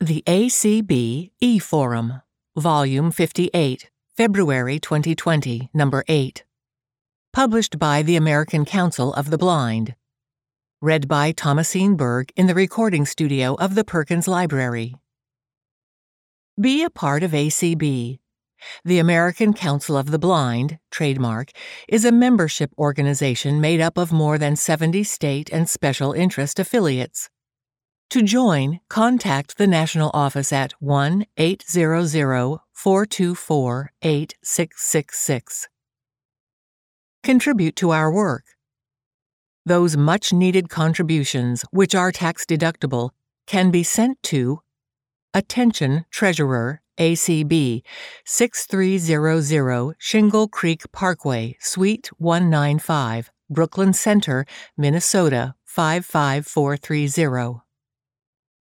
The ACB E Forum, Volume 58, February 2020, Number 8. Published by the American Council of the Blind. Read by Thomasine Berg in the recording studio of the Perkins Library. Be a part of ACB. The American Council of the Blind, trademark, is a membership organization made up of more than 70 state and special interest affiliates. To join, contact the national office at 1 800 424 8666. Contribute to our work. Those much needed contributions, which are tax deductible, can be sent to Attention Treasurer ACB 6300 Shingle Creek Parkway, Suite 195, Brooklyn Center, Minnesota 55430.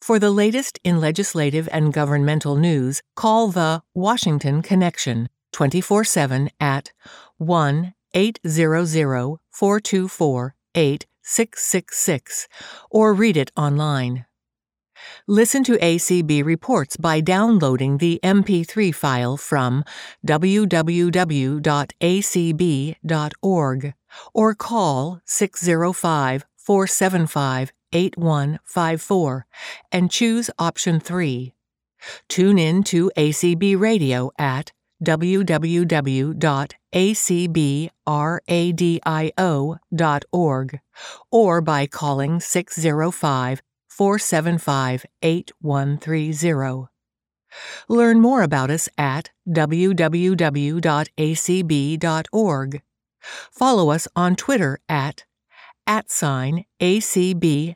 For the latest in legislative and governmental news, call the Washington Connection 24 7 at 1 800 424 8666 or read it online. Listen to ACB reports by downloading the MP3 file from www.acb.org or call 605 475 8154 and choose option 3. Tune in to ACB Radio at www.acbradio.org or by calling 605 475 8130. Learn more about us at www.acb.org. Follow us on Twitter at at sign ACBNATIONAL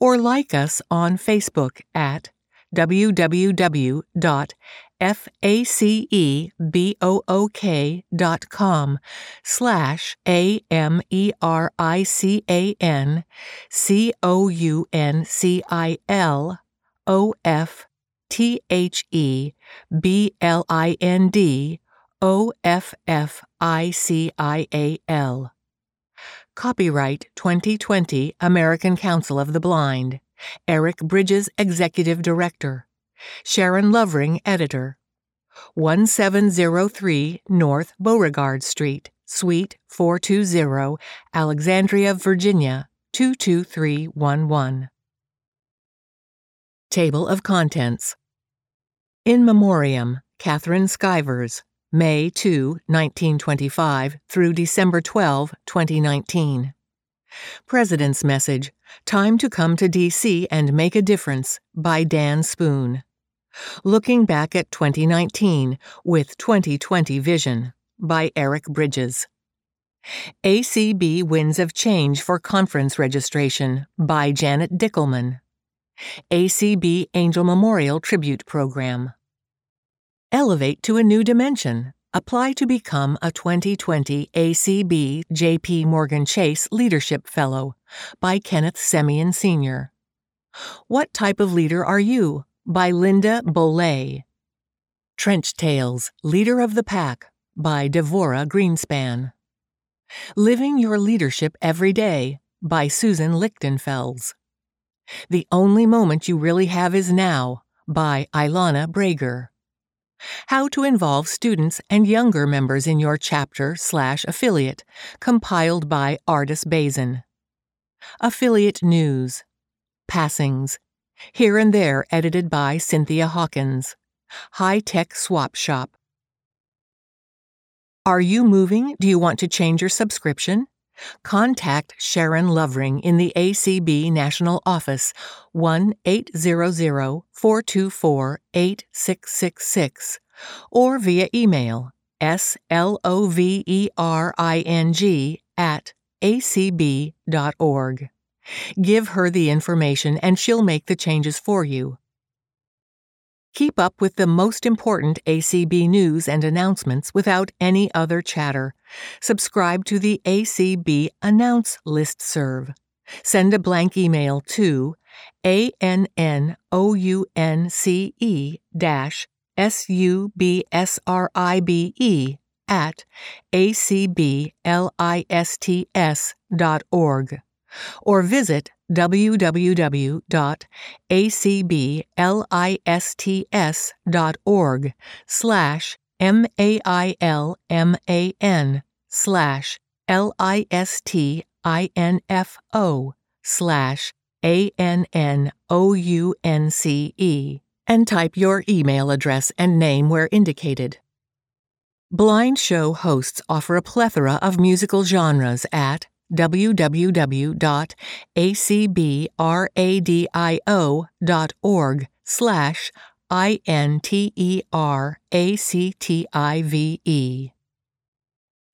or like us on Facebook at www.facebook.com slash A-M-E-R-I-C-A-N C-O-U-N-C-I-L O-F-T-H-E-B-L-I-N-D O-F-F-I-C-I-A-L Copyright 2020 American Council of the Blind. Eric Bridges, Executive Director. Sharon Lovering, Editor. 1703 North Beauregard Street, Suite 420, Alexandria, Virginia 22311. Table of Contents In Memoriam, Catherine Skivers, May 2, 1925 through December 12, 2019. President's Message Time to Come to D.C. and Make a Difference by Dan Spoon. Looking Back at 2019 with 2020 Vision by Eric Bridges. ACB Winds of Change for Conference Registration by Janet Dickelman. ACB Angel Memorial Tribute Program. Elevate to a new dimension. Apply to become a 2020 ACB JP Morgan Chase Leadership Fellow by Kenneth Semien Sr. What Type of Leader Are You? by Linda Bollea. Trench Tales Leader of the Pack by Devora Greenspan. Living Your Leadership Every Day by Susan Lichtenfels. The Only Moment You Really Have Is Now by Ilana Brager. How to involve students and younger members in your chapter slash affiliate, compiled by Artis Bazin. Affiliate News. Passings. Here and There, edited by Cynthia Hawkins. High Tech Swap Shop. Are you moving? Do you want to change your subscription? Contact Sharon Lovering in the ACB National Office 1 800 424 8666 or via email slovering at acb.org. Give her the information and she'll make the changes for you. Keep up with the most important ACB news and announcements without any other chatter. Subscribe to the ACB Announce List Serve. Send a blank email to A-N-N-O-U-N-C-E dash S-U-B-S-R-I-B-E at acblists dot org or visit www.acblists.org slash M-A-I-L-M-A-N slash L-I-S-T-I-N-F-O slash A-N-N-O-U-N-C-E and type your email address and name where indicated. Blind show hosts offer a plethora of musical genres at www.acbradio.org slash I-N-T-E-R-A-C-T-I-V-E.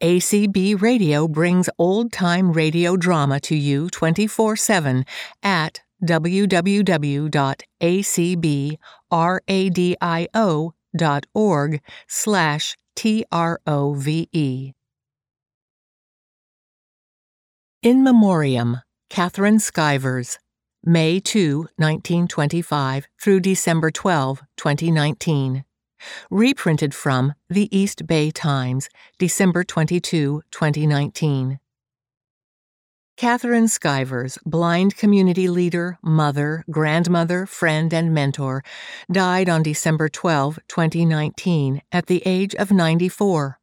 ACB Radio brings old-time radio drama to you 24-7 at www.acbradio.org slash T-R-O-V-E. In Memoriam, Catherine Skivers, May 2, 1925 through December 12, 2019. Reprinted from The East Bay Times, December 22, 2019. Catherine Skivers, blind community leader, mother, grandmother, friend, and mentor, died on December 12, 2019, at the age of 94.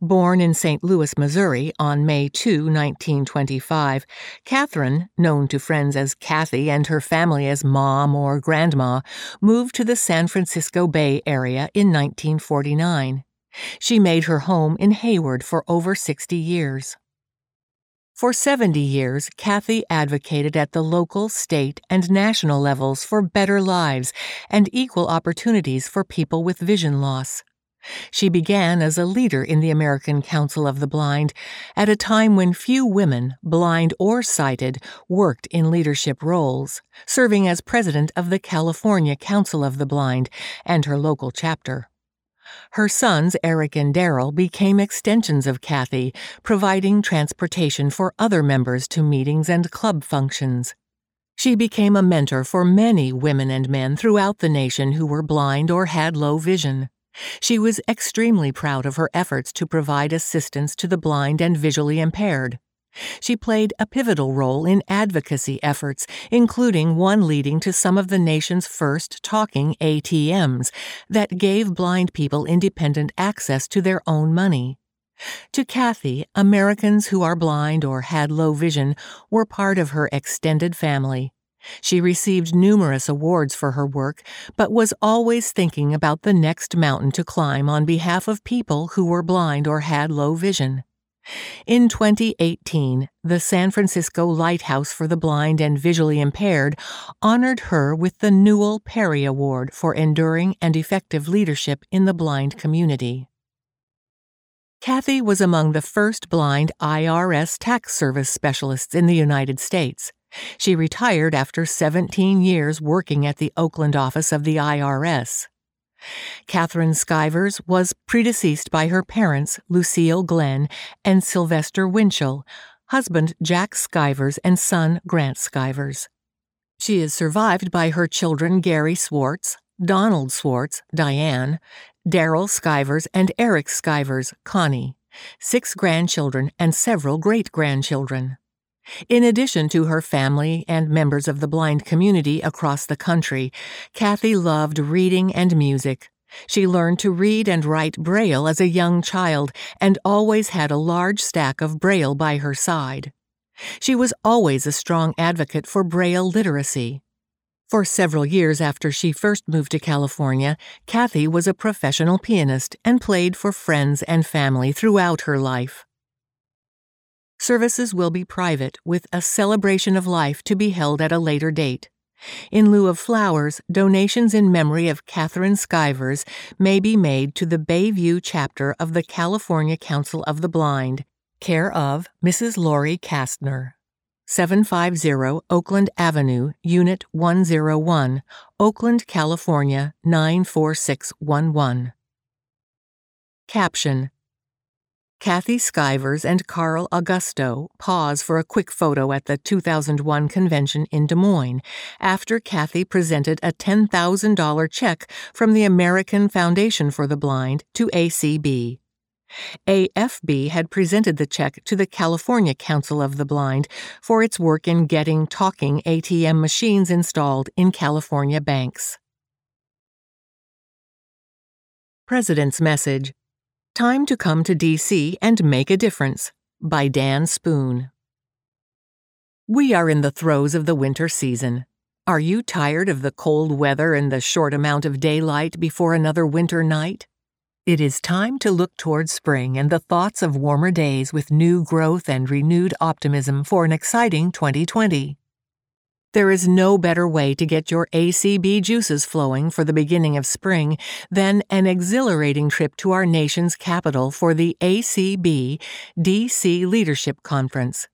Born in St. Louis, Missouri on May 2, 1925, Catherine, known to friends as Kathy and her family as Mom or Grandma, moved to the San Francisco Bay Area in 1949. She made her home in Hayward for over 60 years. For 70 years, Kathy advocated at the local, state, and national levels for better lives and equal opportunities for people with vision loss. She began as a leader in the American Council of the Blind at a time when few women, blind or sighted, worked in leadership roles, serving as president of the California Council of the Blind and her local chapter. Her sons, Eric and Daryl, became extensions of Kathy, providing transportation for other members to meetings and club functions. She became a mentor for many women and men throughout the nation who were blind or had low vision. She was extremely proud of her efforts to provide assistance to the blind and visually impaired. She played a pivotal role in advocacy efforts, including one leading to some of the nation's first talking ATMs that gave blind people independent access to their own money. To Kathy, Americans who are blind or had low vision were part of her extended family. She received numerous awards for her work, but was always thinking about the next mountain to climb on behalf of people who were blind or had low vision. In 2018, the San Francisco Lighthouse for the Blind and Visually Impaired honored her with the Newell Perry Award for enduring and effective leadership in the blind community. Kathy was among the first blind IRS tax service specialists in the United States. She retired after 17 years working at the Oakland office of the IRS. Catherine Skivers was predeceased by her parents, Lucille Glenn and Sylvester Winchell, husband Jack Skivers and son Grant Skivers. She is survived by her children Gary Swartz, Donald Swartz, Diane, Daryl Skivers, and Eric Skivers, Connie, six grandchildren, and several great grandchildren. In addition to her family and members of the blind community across the country, Kathy loved reading and music. She learned to read and write Braille as a young child and always had a large stack of Braille by her side. She was always a strong advocate for Braille literacy. For several years after she first moved to California, Kathy was a professional pianist and played for friends and family throughout her life. Services will be private, with a celebration of life to be held at a later date. In lieu of flowers, donations in memory of Catherine Skivers may be made to the Bayview chapter of the California Council of the Blind, care of Mrs. Laurie Kastner. 750 Oakland Avenue, Unit 101, Oakland, California 94611. Caption Kathy Skivers and Carl Augusto pause for a quick photo at the 2001 convention in Des Moines after Kathy presented a $10,000 check from the American Foundation for the Blind to ACB. AFB had presented the check to the California Council of the Blind for its work in getting talking ATM machines installed in California banks. President's Message Time to Come to DC and Make a Difference by Dan Spoon. We are in the throes of the winter season. Are you tired of the cold weather and the short amount of daylight before another winter night? It is time to look toward spring and the thoughts of warmer days with new growth and renewed optimism for an exciting 2020. There is no better way to get your ACB juices flowing for the beginning of spring than an exhilarating trip to our nation's capital for the ACB DC Leadership Conference.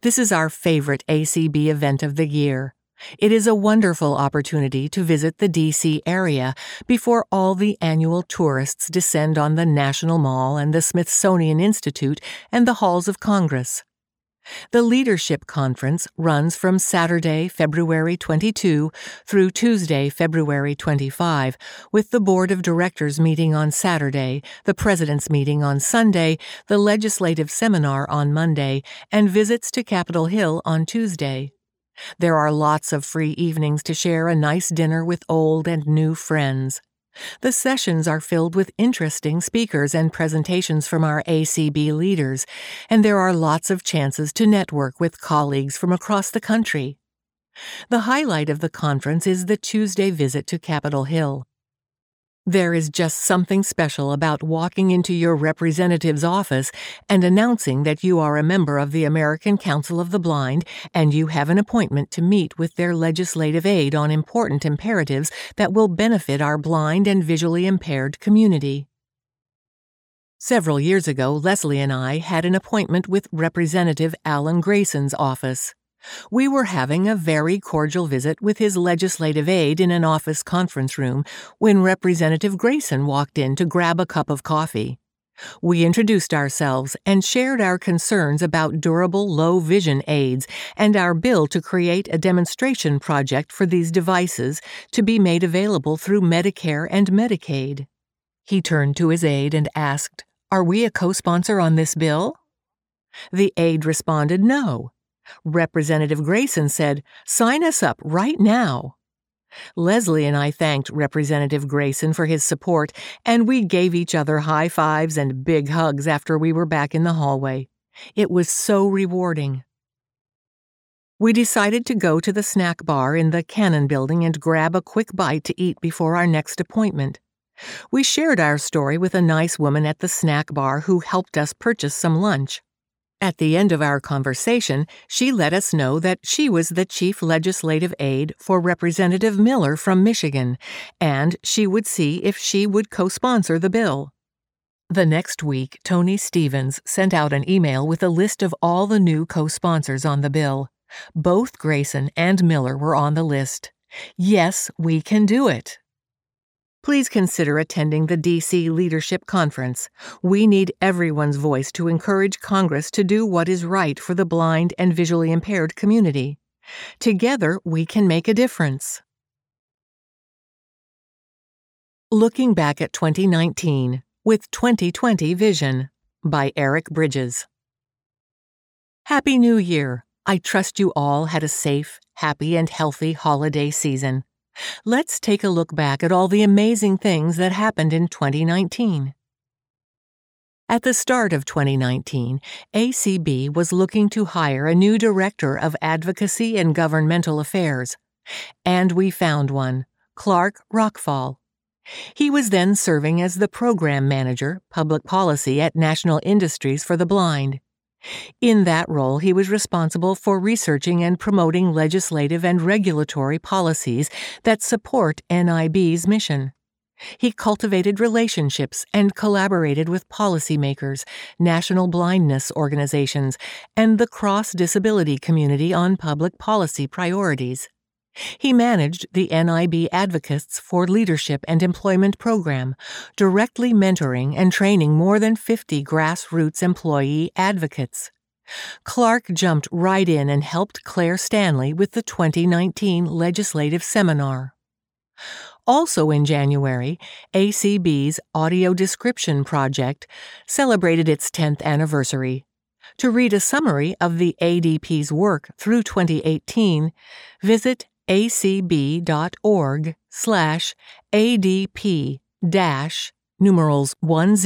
This is our favorite ACB event of the year. It is a wonderful opportunity to visit the DC area before all the annual tourists descend on the National Mall and the Smithsonian Institute and the halls of Congress. The Leadership Conference runs from Saturday, February 22 through Tuesday, February 25, with the Board of Directors meeting on Saturday, the President's meeting on Sunday, the Legislative Seminar on Monday, and visits to Capitol Hill on Tuesday. There are lots of free evenings to share a nice dinner with old and new friends. The sessions are filled with interesting speakers and presentations from our ACB leaders, and there are lots of chances to network with colleagues from across the country. The highlight of the conference is the Tuesday visit to Capitol Hill. There is just something special about walking into your representative's office and announcing that you are a member of the American Council of the Blind and you have an appointment to meet with their legislative aide on important imperatives that will benefit our blind and visually impaired community. Several years ago, Leslie and I had an appointment with Representative Alan Grayson's office. We were having a very cordial visit with his legislative aide in an office conference room when Representative Grayson walked in to grab a cup of coffee. We introduced ourselves and shared our concerns about durable low vision aids and our bill to create a demonstration project for these devices to be made available through Medicare and Medicaid. He turned to his aide and asked, Are we a co sponsor on this bill? The aide responded, No. Representative Grayson said, Sign us up right now. Leslie and I thanked Representative Grayson for his support, and we gave each other high fives and big hugs after we were back in the hallway. It was so rewarding. We decided to go to the snack bar in the Cannon building and grab a quick bite to eat before our next appointment. We shared our story with a nice woman at the snack bar who helped us purchase some lunch. At the end of our conversation, she let us know that she was the chief legislative aide for Representative Miller from Michigan, and she would see if she would co sponsor the bill. The next week, Tony Stevens sent out an email with a list of all the new co sponsors on the bill. Both Grayson and Miller were on the list. Yes, we can do it please consider attending the DC Leadership Conference. We need everyone's voice to encourage Congress to do what is right for the blind and visually impaired community. Together, we can make a difference. Looking Back at 2019 with 2020 Vision by Eric Bridges. Happy New Year! I trust you all had a safe, happy, and healthy holiday season. Let's take a look back at all the amazing things that happened in 2019. At the start of 2019, ACB was looking to hire a new director of advocacy and governmental affairs. And we found one, Clark Rachfal. He was then serving as the program manager, public policy at National Industries for the Blind. In that role, he was responsible for researching and promoting legislative and regulatory policies that support NIB's mission. He cultivated relationships and collaborated with policymakers, national blindness organizations, and the cross disability community on public policy priorities. He managed the NIB Advocates for Leadership and Employment program, directly mentoring and training more than 50 grassroots employee advocates. Clark jumped right in and helped Claire Stanley with the 2019 legislative seminar. Also in January, ACB's Audio Description Project celebrated its 10th anniversary. To read a summary of the ADP's work through 2018, visit acb.org slash adp dash numerals 10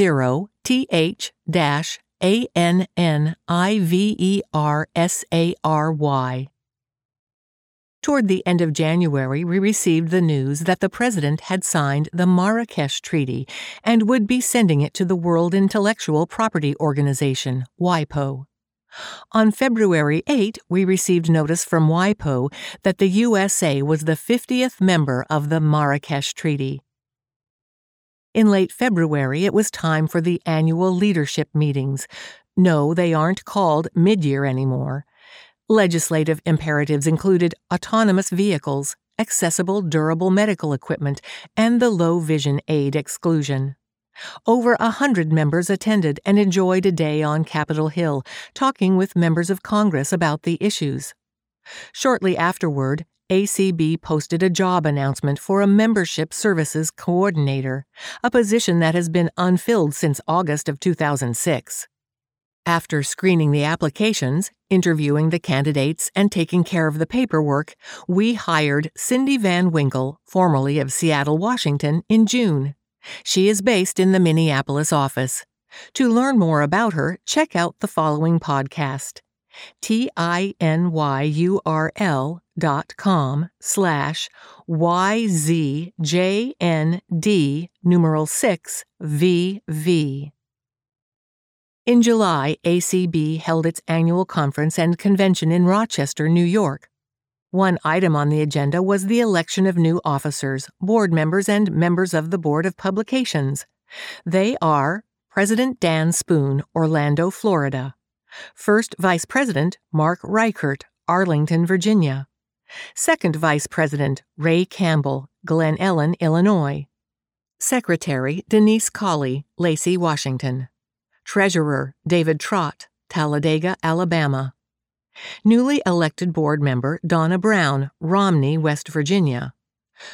th dash a-N-N-I-V-E-R-S-A-R-Y. Toward the end of January, we received the news that the President had signed the Marrakesh Treaty and would be sending it to the World Intellectual Property Organization, WIPO. On February 8, we received notice from WIPO that the USA was the 50th member of the Marrakesh Treaty. In late February, it was time for the annual leadership meetings. No, they aren't called mid year anymore. Legislative imperatives included autonomous vehicles, accessible durable medical equipment, and the low vision aid exclusion. Over a hundred members attended and enjoyed a day on Capitol Hill, talking with members of Congress about the issues. Shortly afterward, ACB posted a job announcement for a membership services coordinator, a position that has been unfilled since August of 2006. After screening the applications, interviewing the candidates, and taking care of the paperwork, we hired Cindy Van Winkle, formerly of Seattle, Washington, in June. She is based in the Minneapolis office. To learn more about her, check out the following podcast T-I-N-Y-U-R-L dot com slash Y-Z-J-N-D numeral 6 V-V. In July, ACB held its annual conference and convention in Rochester, New York. One item on the agenda was the election of new officers, board members, and members of the Board of Publications. They are President Dan Spoon, Orlando, Florida. First Vice President Mark Reichert, Arlington, Virginia. Second Vice President Ray Campbell, Glen Ellyn, Illinois. Secretary Denise Colley, Lacey, Washington. Treasurer David Trott, Talladega, Alabama. Newly elected board member Donna Brown, Romney, West Virginia.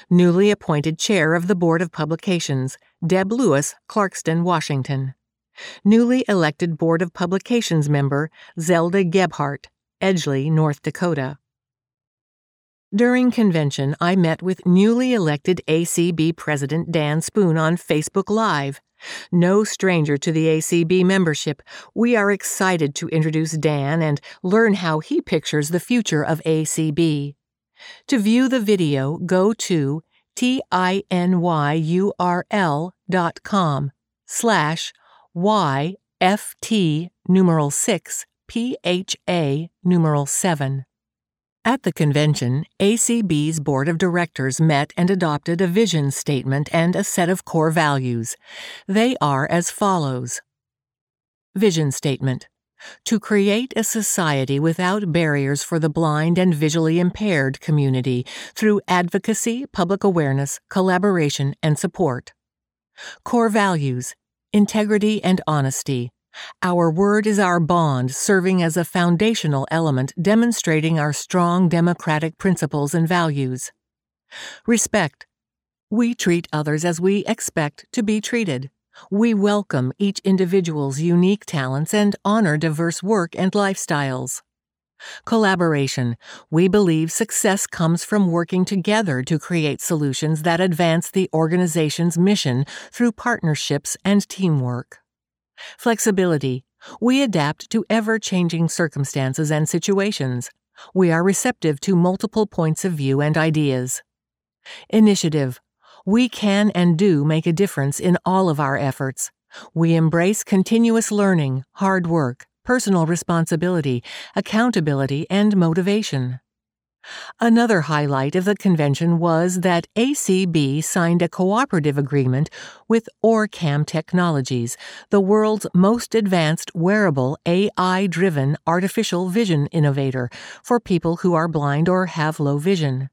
Newly appointed chair of the Board of Publications, Deb Lewis, Clarkston, Washington. Newly elected Board of Publications member Zelda Gebhardt, Edgeley, North Dakota. During convention, I met with newly elected ACB President Dan Spoon on Facebook Live. No stranger to the ACB membership, we are excited to introduce Dan and learn how he pictures the future of ACB. To view the video, go to tinyurl dot com slash yft numeral 6 pha numeral 7. At the convention, ACB's Board of Directors met and adopted a vision statement and a set of core values. They are as follows Vision Statement To create a society without barriers for the blind and visually impaired community through advocacy, public awareness, collaboration, and support. Core Values Integrity and Honesty our word is our bond, serving as a foundational element demonstrating our strong democratic principles and values. Respect. We treat others as we expect to be treated. We welcome each individual's unique talents and honor diverse work and lifestyles. Collaboration. We believe success comes from working together to create solutions that advance the organization's mission through partnerships and teamwork. Flexibility. We adapt to ever changing circumstances and situations. We are receptive to multiple points of view and ideas. Initiative. We can and do make a difference in all of our efforts. We embrace continuous learning, hard work, personal responsibility, accountability, and motivation. Another highlight of the convention was that ACB signed a cooperative agreement with OrCam Technologies, the world's most advanced wearable AI driven artificial vision innovator for people who are blind or have low vision.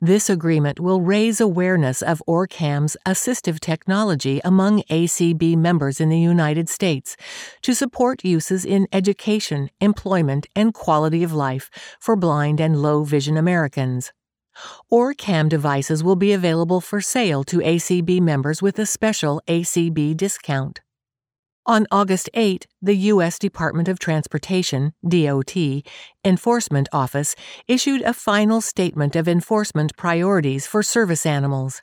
This agreement will raise awareness of OrCam's assistive technology among ACB members in the United States to support uses in education, employment, and quality of life for blind and low vision Americans. OrCam devices will be available for sale to ACB members with a special ACB discount. On August 8, the U.S. Department of Transportation, DOT, Enforcement Office issued a final statement of enforcement priorities for service animals.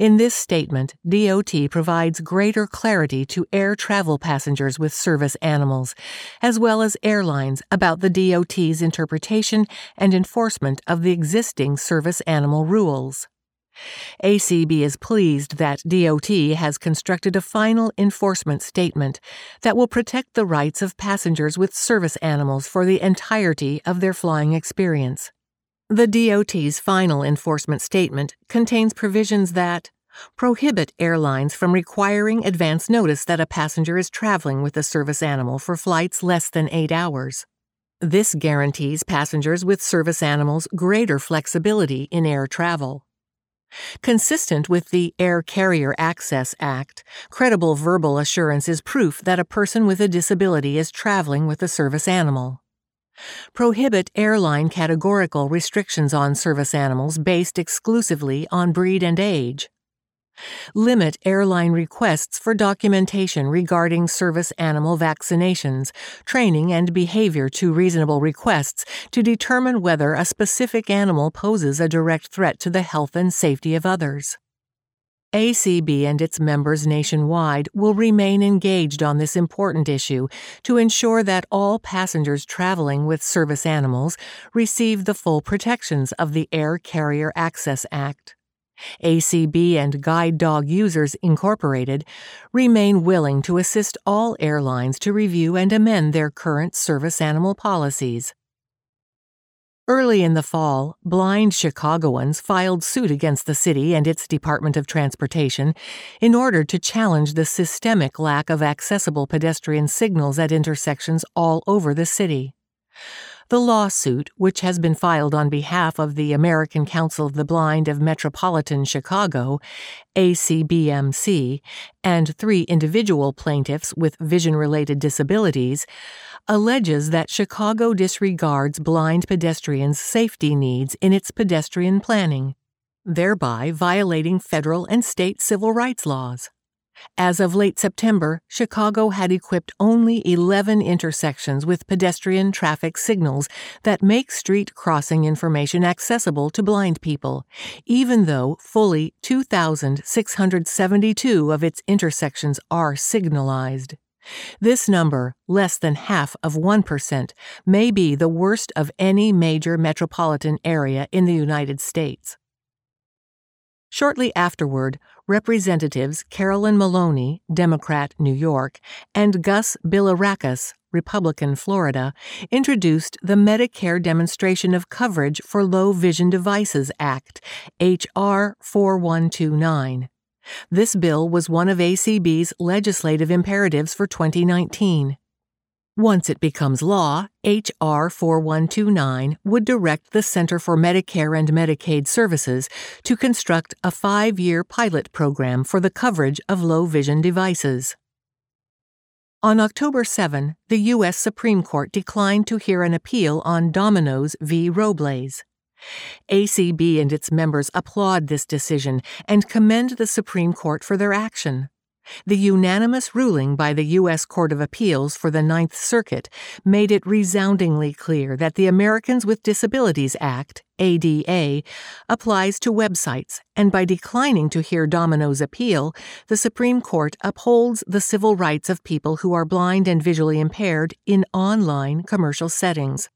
In this statement, DOT provides greater clarity to air travel passengers with service animals, as well as airlines about the DOT's interpretation and enforcement of the existing service animal rules. ACB is pleased that DOT has constructed a final enforcement statement that will protect the rights of passengers with service animals for the entirety of their flying experience. The DOT's final enforcement statement contains provisions that prohibit airlines from requiring advance notice that a passenger is traveling with a service animal for flights less than eight hours. This guarantees passengers with service animals greater flexibility in air travel. Consistent with the Air Carrier Access Act, credible verbal assurance is proof that a person with a disability is traveling with a service animal. Prohibit airline categorical restrictions on service animals based exclusively on breed and age. Limit airline requests for documentation regarding service animal vaccinations, training, and behavior to reasonable requests to determine whether a specific animal poses a direct threat to the health and safety of others. ACB and its members nationwide will remain engaged on this important issue to ensure that all passengers traveling with service animals receive the full protections of the Air Carrier Access Act. ACB and Guide Dog Users Incorporated remain willing to assist all airlines to review and amend their current service animal policies. Early in the fall, blind Chicagoans filed suit against the city and its Department of Transportation in order to challenge the systemic lack of accessible pedestrian signals at intersections all over the city. The lawsuit, which has been filed on behalf of the American Council of the Blind of Metropolitan Chicago, ACBMC, and three individual plaintiffs with vision related disabilities, alleges that Chicago disregards blind pedestrians' safety needs in its pedestrian planning, thereby violating federal and state civil rights laws. As of late September, Chicago had equipped only 11 intersections with pedestrian traffic signals that make street crossing information accessible to blind people, even though fully 2,672 of its intersections are signalized. This number, less than half of 1%, may be the worst of any major metropolitan area in the United States. Shortly afterward, Representatives Carolyn Maloney, Democrat, New York, and Gus Bilirakis, Republican, Florida, introduced the Medicare Demonstration of Coverage for Low Vision Devices Act, H.R. 4129. This bill was one of ACB's legislative imperatives for 2019. Once it becomes law, H.R. 4129 would direct the Center for Medicare and Medicaid Services to construct a five year pilot program for the coverage of low vision devices. On October 7, the U.S. Supreme Court declined to hear an appeal on Domino's v. Robles. ACB and its members applaud this decision and commend the Supreme Court for their action. The unanimous ruling by the U.S. Court of Appeals for the Ninth Circuit made it resoundingly clear that the Americans with Disabilities Act, ADA, applies to websites, and by declining to hear Domino's appeal, the Supreme Court upholds the civil rights of people who are blind and visually impaired in online commercial settings.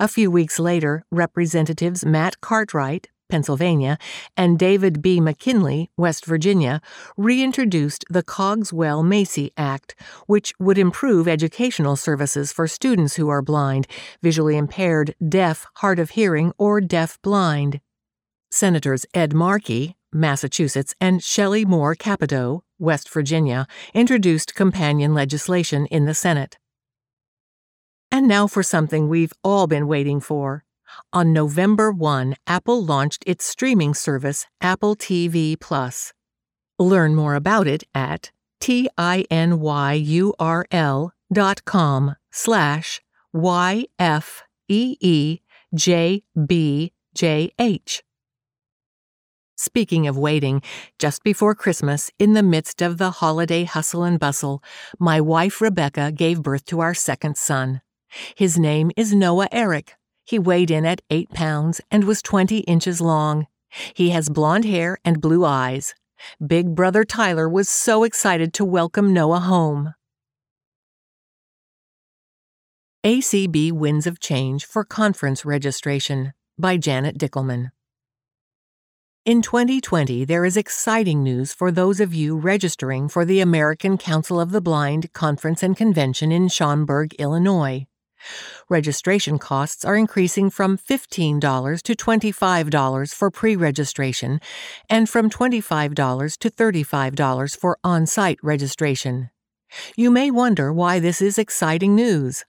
A few weeks later, Representatives Matt Cartwright, Pennsylvania, and David B. McKinley, West Virginia, reintroduced the Cogswell Macy Act, which would improve educational services for students who are blind, visually impaired, deaf, hard of hearing, or deaf blind. Senators Ed Markey, Massachusetts, and Shelley Moore Capito, West Virginia, introduced companion legislation in the Senate. And now for something we've all been waiting for. On November 1, Apple launched its streaming service, Apple TV Plus. Learn more about it at tinyurl.com slash YFEEJBJH. Speaking of waiting, just before Christmas, in the midst of the holiday hustle and bustle, my wife Rebecca gave birth to our second son. His name is Noah Eric. He weighed in at 8 pounds and was 20 inches long. He has blond hair and blue eyes. Big brother Tyler was so excited to welcome Noah home. ACB Winds of Change for Conference Registration by Janet Dickelman. In 2020, there is exciting news for those of you registering for the American Council of the Blind Conference and Convention in Schaumburg, Illinois. Registration costs are increasing from $15 to $25 for pre registration and from $25 to $35 for on site registration. You may wonder why this is exciting news.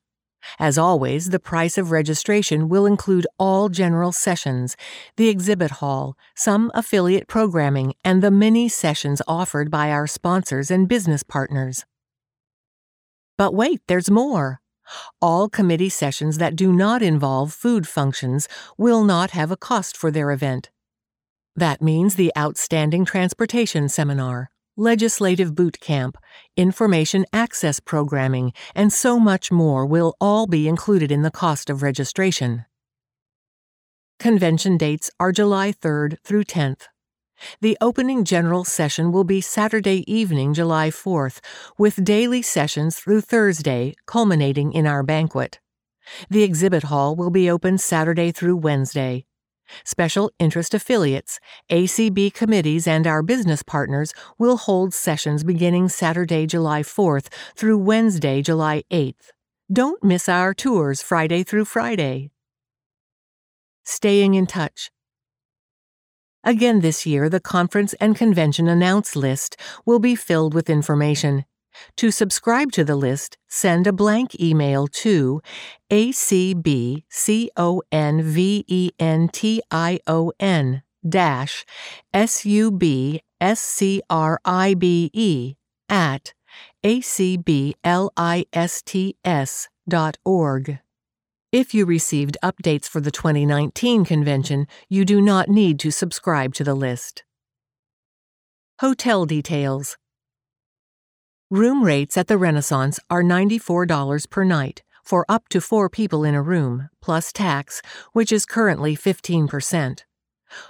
As always, the price of registration will include all general sessions, the exhibit hall, some affiliate programming, and the many sessions offered by our sponsors and business partners. But wait, there's more. All committee sessions that do not involve food functions will not have a cost for their event. That means the Outstanding Transportation Seminar, Legislative Boot Camp, Information Access Programming, and so much more will all be included in the cost of registration. Convention dates are July 3rd through 10th. The opening general session will be Saturday evening, July 4th, with daily sessions through Thursday, culminating in our banquet. The exhibit hall will be open Saturday through Wednesday. Special interest affiliates, ACB committees, and our business partners will hold sessions beginning Saturday, July 4th through Wednesday, July 8th. Don't miss our tours Friday through Friday. Staying in touch. Again this year, the conference and convention announce list will be filled with information. To subscribe to the list, send a blank email to acbconvention dash subscribe at acblists.org. If you received updates for the 2019 convention, you do not need to subscribe to the list. Hotel details Room rates at the Renaissance are $94 per night for up to four people in a room, plus tax, which is currently 15%.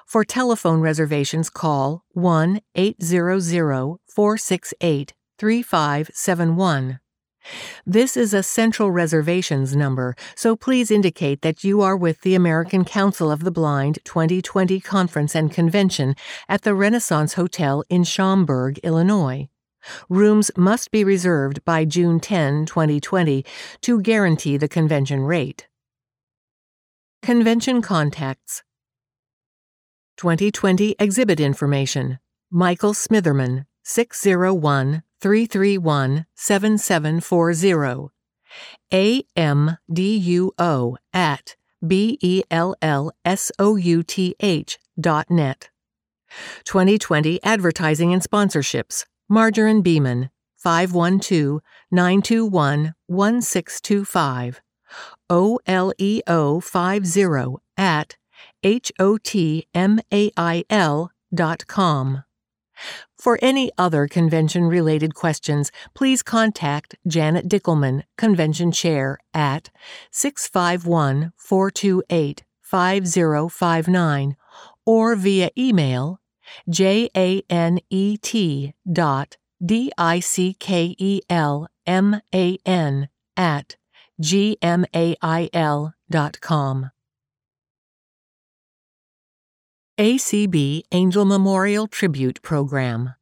For telephone reservations, call 1 800 468 3571. This is a central reservations number, so please indicate that you are with the American Council of the Blind 2020 Conference and Convention at the Renaissance Hotel in Schaumburg, Illinois. Rooms must be reserved by June 10, 2020, to guarantee the convention rate. Convention Contacts 2020 Exhibit Information Michael Smitherman, 601 331 7740. AMDUO at B-E-L-L-S-O-U-T-H dot net. 2020 Advertising and Sponsorships. Margarine Beaman, 512-921-1625. OLEO 50 at H-O-T-M-A-I-L dot com. For any other convention related questions, please contact Janet Dickelman, Convention Chair, at 651 428 5059 or via email janet dot d-i-c-k-e-l-m-a-n at gmail dot com. ACB Angel Memorial Tribute Program.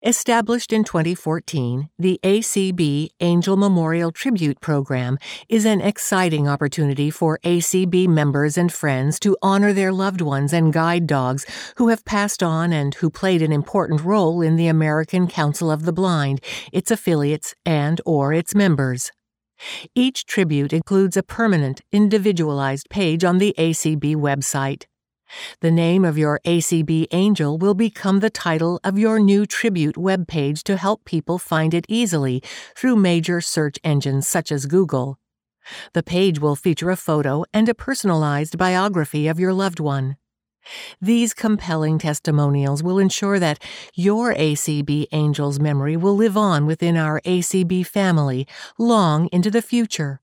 Established in 2014, the ACB Angel Memorial Tribute Program is an exciting opportunity for ACB members and friends to honor their loved ones and guide dogs who have passed on and who played an important role in the American Council of the Blind, its affiliates, and or its members. Each tribute includes a permanent, individualized page on the ACB website. The name of your ACB angel will become the title of your new tribute webpage to help people find it easily through major search engines such as Google. The page will feature a photo and a personalized biography of your loved one. These compelling testimonials will ensure that your ACB angel's memory will live on within our ACB family long into the future.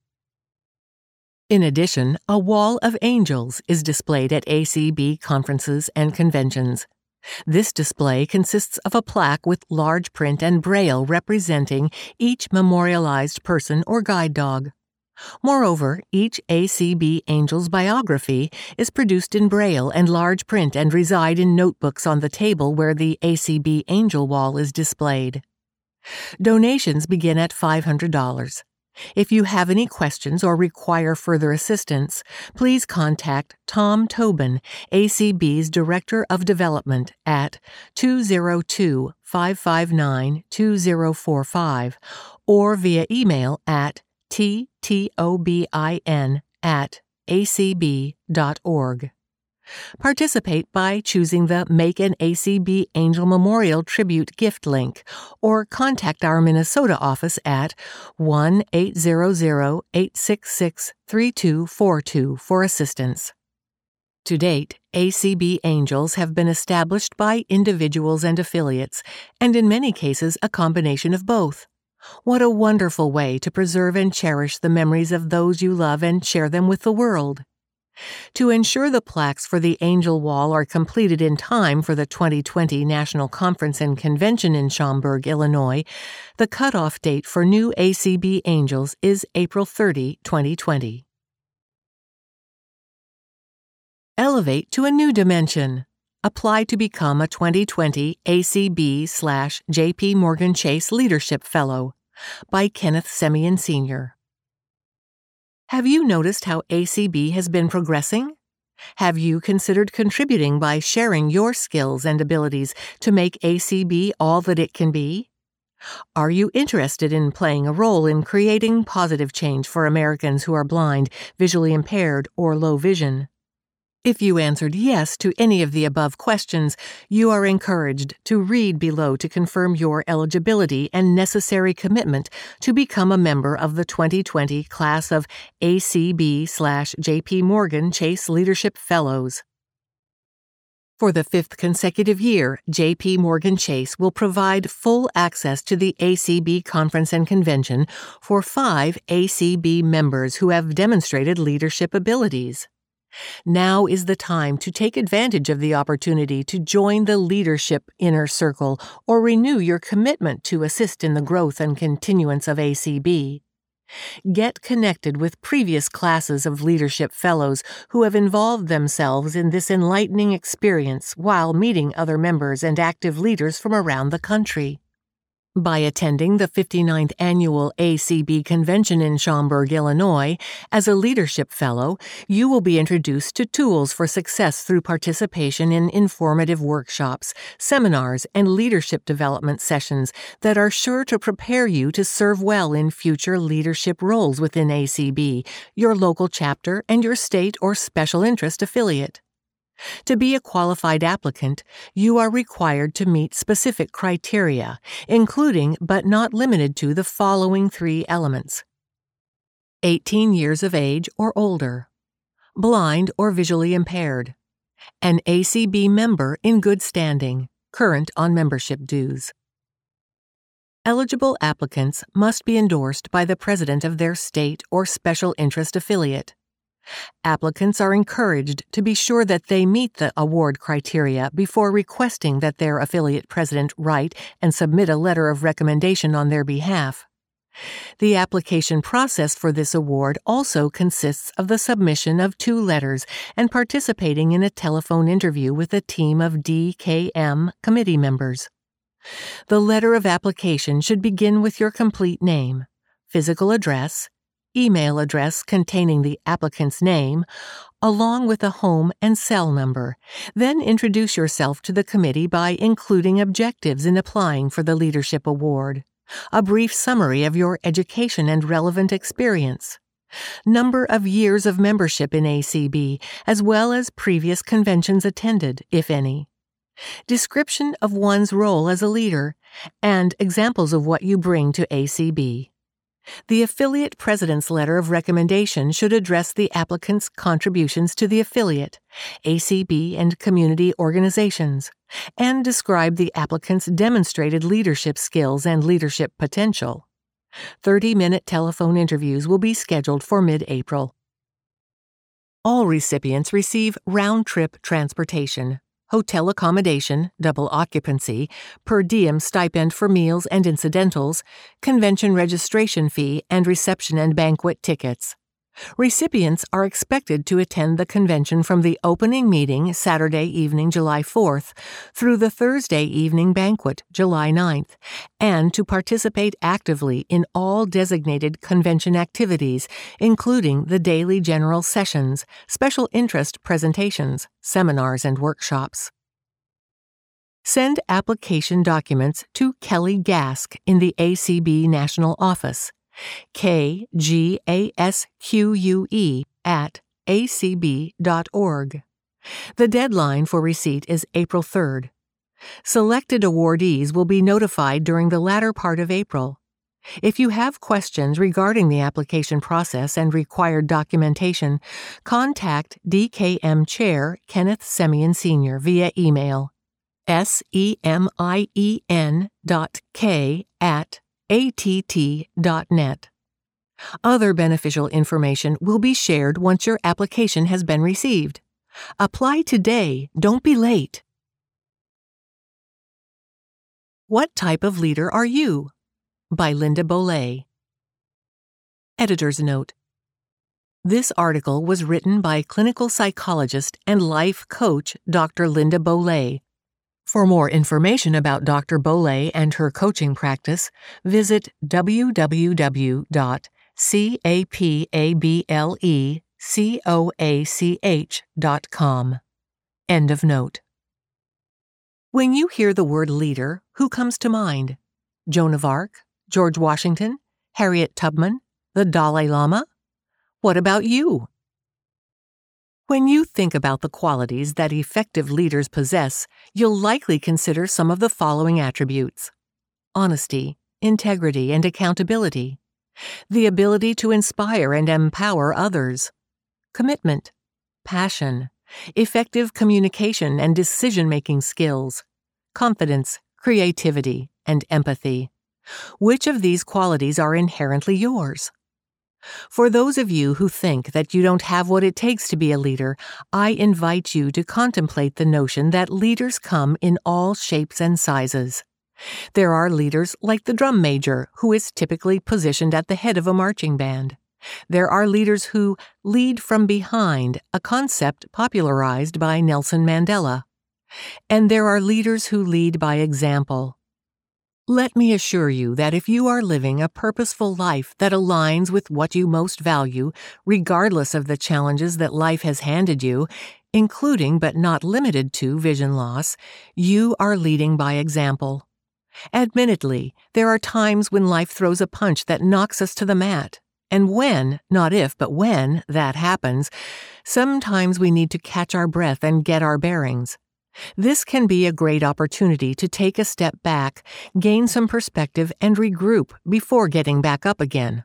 In addition, a wall of angels is displayed at ACB conferences and conventions. This display consists of a plaque with large print and braille representing each memorialized person or guide dog. Moreover, each ACB angel's biography is produced in braille and large print and reside in notebooks on the table where the ACB angel wall is displayed. Donations begin at $500. If you have any questions or require further assistance, please contact Tom Tobin, ACB's Director of Development, at 202 559 2045 or via email at ttobin at acb.org. Participate by choosing the Make an ACB Angel Memorial Tribute gift link or contact our Minnesota office at 1 800 866 3242 for assistance. To date, ACB Angels have been established by individuals and affiliates, and in many cases, a combination of both. What a wonderful way to preserve and cherish the memories of those you love and share them with the world. To ensure the plaques for the Angel Wall are completed in time for the 2020 National Conference and Convention in Schaumburg, Illinois, the cutoff date for new ACB Angels is April 30, 2020. Elevate to a new dimension. Apply to become a 2020 ACB slash JP Morgan Chase Leadership Fellow by Kenneth Semien Sr. Have you noticed how ACB has been progressing? Have you considered contributing by sharing your skills and abilities to make ACB all that it can be? Are you interested in playing a role in creating positive change for Americans who are blind, visually impaired, or low vision? If you answered yes to any of the above questions, you are encouraged to read below to confirm your eligibility and necessary commitment to become a member of the 2020 class of ACB slash JP Morgan Chase Leadership Fellows. For the fifth consecutive year, JP Morgan Chase will provide full access to the ACB conference and convention for five ACB members who have demonstrated leadership abilities. Now is the time to take advantage of the opportunity to join the leadership inner circle or renew your commitment to assist in the growth and continuance of ACB. Get connected with previous classes of leadership fellows who have involved themselves in this enlightening experience while meeting other members and active leaders from around the country. By attending the 59th Annual ACB Convention in Schaumburg, Illinois, as a Leadership Fellow, you will be introduced to tools for success through participation in informative workshops, seminars, and leadership development sessions that are sure to prepare you to serve well in future leadership roles within ACB, your local chapter, and your state or special interest affiliate. To be a qualified applicant, you are required to meet specific criteria, including but not limited to the following three elements 18 years of age or older, blind or visually impaired, an ACB member in good standing, current on membership dues. Eligible applicants must be endorsed by the president of their state or special interest affiliate. Applicants are encouraged to be sure that they meet the award criteria before requesting that their affiliate president write and submit a letter of recommendation on their behalf. The application process for this award also consists of the submission of two letters and participating in a telephone interview with a team of DKM committee members. The letter of application should begin with your complete name, physical address, email address containing the applicant's name, along with a home and cell number. Then introduce yourself to the committee by including objectives in applying for the Leadership Award, a brief summary of your education and relevant experience, number of years of membership in ACB, as well as previous conventions attended, if any, description of one's role as a leader, and examples of what you bring to ACB. The affiliate president's letter of recommendation should address the applicant's contributions to the affiliate, ACB, and community organizations, and describe the applicant's demonstrated leadership skills and leadership potential. 30 minute telephone interviews will be scheduled for mid April. All recipients receive round trip transportation hotel accommodation, double occupancy, per diem stipend for meals and incidentals, convention registration fee, and reception and banquet tickets. Recipients are expected to attend the convention from the opening meeting Saturday evening, July 4th, through the Thursday evening banquet, July 9th, and to participate actively in all designated convention activities, including the daily general sessions, special interest presentations, seminars, and workshops. Send application documents to Kelly Gasque in the ACB National Office K G A S Q U E at acb.org. The deadline for receipt is April 3rd. Selected awardees will be notified during the latter part of April. If you have questions regarding the application process and required documentation, contact DKM Chair Kenneth Semien Sr. via email S-E-M-I-E-N dot K at att.net. Other beneficial information will be shared once your application has been received. Apply today, don't be late. What Type of Leader Are You? by Linda Bollet. Editor's Note This article was written by clinical psychologist and life coach Dr. Linda Bollet for more information about Dr. Bollet and her coaching practice, visit www.capablecoach.com. End of note. When you hear the word leader, who comes to mind? Joan of Arc? George Washington? Harriet Tubman? The Dalai Lama? What about you? When you think about the qualities that effective leaders possess, you'll likely consider some of the following attributes honesty, integrity, and accountability, the ability to inspire and empower others, commitment, passion, effective communication and decision making skills, confidence, creativity, and empathy. Which of these qualities are inherently yours? For those of you who think that you don't have what it takes to be a leader, I invite you to contemplate the notion that leaders come in all shapes and sizes. There are leaders like the drum major, who is typically positioned at the head of a marching band. There are leaders who lead from behind, a concept popularized by Nelson Mandela. And there are leaders who lead by example. Let me assure you that if you are living a purposeful life that aligns with what you most value, regardless of the challenges that life has handed you, including but not limited to vision loss, you are leading by example. Admittedly, there are times when life throws a punch that knocks us to the mat. And when, not if, but when, that happens, sometimes we need to catch our breath and get our bearings. This can be a great opportunity to take a step back, gain some perspective, and regroup before getting back up again.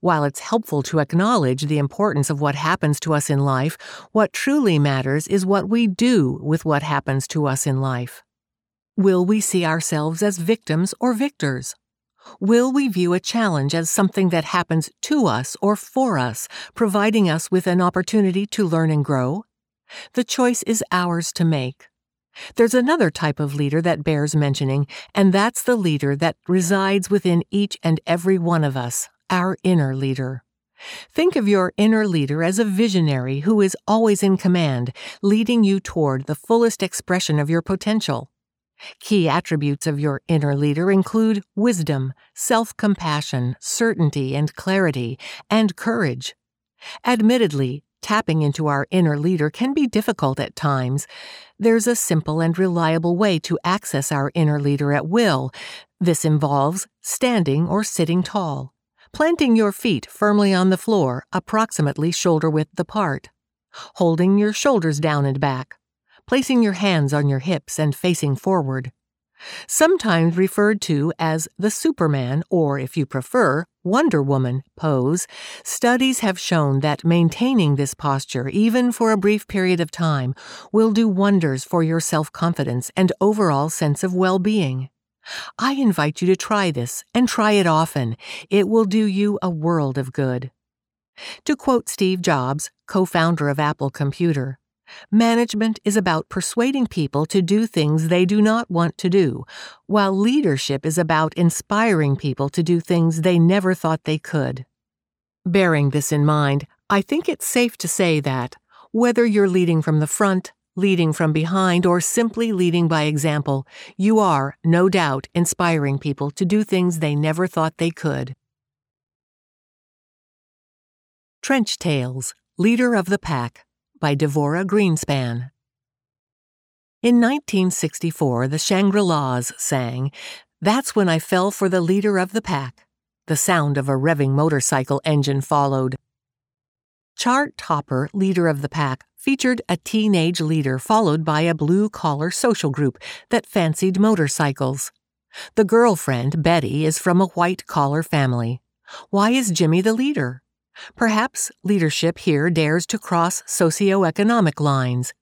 While it's helpful to acknowledge the importance of what happens to us in life, what truly matters is what we do with what happens to us in life. Will we see ourselves as victims or victors? Will we view a challenge as something that happens to us or for us, providing us with an opportunity to learn and grow? The choice is ours to make. There's another type of leader that bears mentioning, and that's the leader that resides within each and every one of us, our inner leader. Think of your inner leader as a visionary who is always in command, leading you toward the fullest expression of your potential. Key attributes of your inner leader include wisdom, self compassion, certainty and clarity, and courage. Admittedly, tapping into our inner leader can be difficult at times. There's a simple and reliable way to access our inner leader at will. This involves standing or sitting tall planting your feet firmly on the floor, approximately shoulder width apart, holding your shoulders down and back, placing your hands on your hips and facing forward. Sometimes referred to as the Superman, or if you prefer, Wonder Woman pose, studies have shown that maintaining this posture, even for a brief period of time, will do wonders for your self confidence and overall sense of well being. I invite you to try this and try it often. It will do you a world of good. To quote Steve Jobs, co founder of Apple Computer, management is about persuading people to do things they do not want to do, while leadership is about inspiring people to do things they never thought they could. Bearing this in mind, I think it's safe to say that, whether you're leading from the front, leading from behind, or simply leading by example, you are, no doubt, inspiring people to do things they never thought they could. Trench Tales Leader of the Pack by Devora Greenspan. In 1964, the Shangri La's sang, That's when I fell for the leader of the pack. The sound of a revving motorcycle engine followed. Chart Topper, leader of the pack, featured a teenage leader followed by a blue collar social group that fancied motorcycles. The girlfriend, Betty, is from a white collar family. Why is Jimmy the leader? Perhaps leadership here dares to cross socioeconomic lines.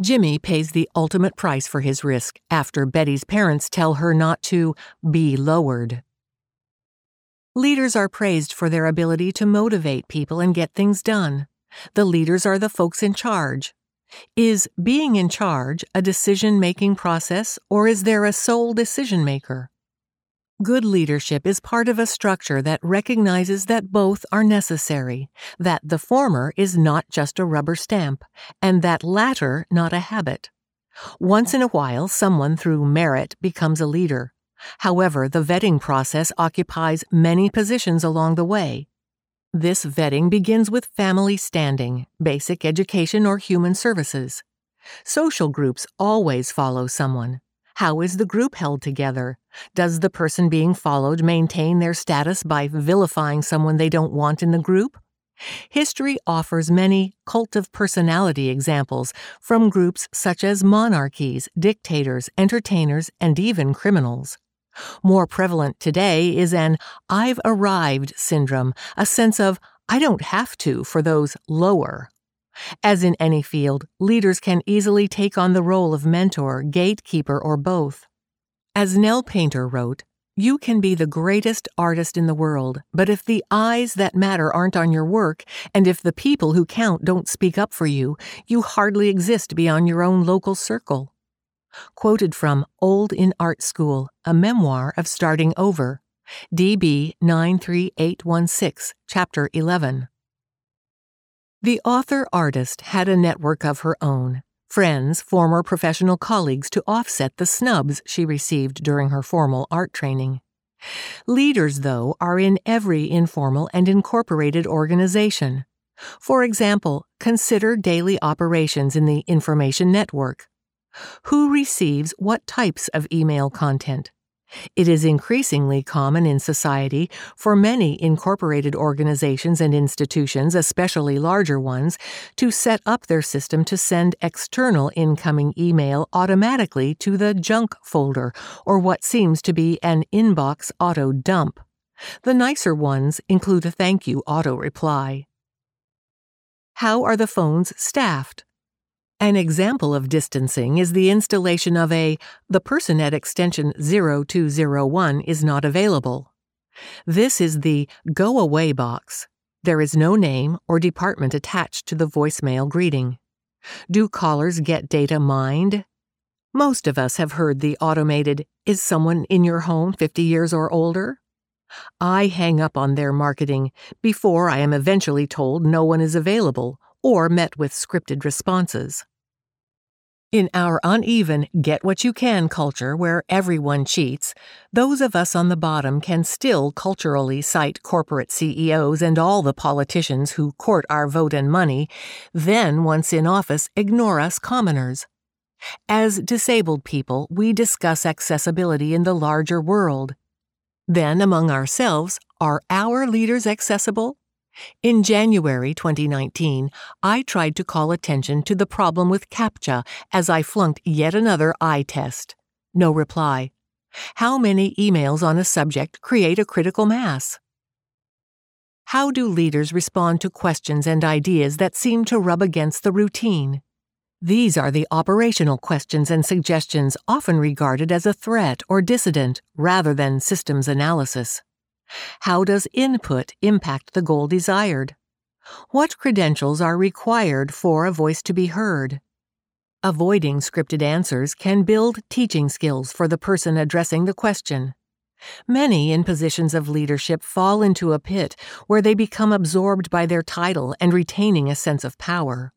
Jimmy pays the ultimate price for his risk after Betty's parents tell her not to be lowered. Leaders are praised for their ability to motivate people and get things done. The leaders are the folks in charge. Is being in charge a decision making process, or is there a sole decision maker? Good leadership is part of a structure that recognizes that both are necessary, that the former is not just a rubber stamp, and that latter not a habit. Once in a while, someone through merit becomes a leader. However, the vetting process occupies many positions along the way. This vetting begins with family standing, basic education, or human services. Social groups always follow someone. How is the group held together? Does the person being followed maintain their status by vilifying someone they don't want in the group? History offers many cult of personality examples from groups such as monarchies, dictators, entertainers, and even criminals. More prevalent today is an I've arrived syndrome, a sense of I don't have to for those lower. As in any field, leaders can easily take on the role of mentor, gatekeeper, or both. As Nell Painter wrote, you can be the greatest artist in the world, but if the eyes that matter aren't on your work, and if the people who count don't speak up for you, you hardly exist beyond your own local circle quoted from Old in Art School, a memoir of starting over, DB 93816, Chapter 11. The author artist had a network of her own friends, former professional colleagues to offset the snubs she received during her formal art training. Leaders, though, are in every informal and incorporated organization. For example, consider daily operations in the information network. Who receives what types of email content? It is increasingly common in society for many incorporated organizations and institutions, especially larger ones, to set up their system to send external incoming email automatically to the junk folder or what seems to be an inbox auto dump. The nicer ones include a thank you auto reply. How are the phones staffed? An example of distancing is the installation of a the person at extension 0201 is not available. This is the go away box. There is no name or department attached to the voicemail greeting. Do callers get data mined? Most of us have heard the automated, Is someone in your home 50 years or older? I hang up on their marketing before I am eventually told no one is available or met with scripted responses. In our uneven get what you can culture where everyone cheats, those of us on the bottom can still culturally cite corporate CEOs and all the politicians who court our vote and money, then, once in office, ignore us commoners. As disabled people, we discuss accessibility in the larger world. Then, among ourselves, are our leaders accessible? In January 2019, I tried to call attention to the problem with CAPTCHA as I flunked yet another eye test. No reply. How many emails on a subject create a critical mass? How do leaders respond to questions and ideas that seem to rub against the routine? These are the operational questions and suggestions often regarded as a threat or dissident rather than systems analysis. How does input impact the goal desired? What credentials are required for a voice to be heard? Avoiding scripted answers can build teaching skills for the person addressing the question. Many in positions of leadership fall into a pit where they become absorbed by their title and retaining a sense of power.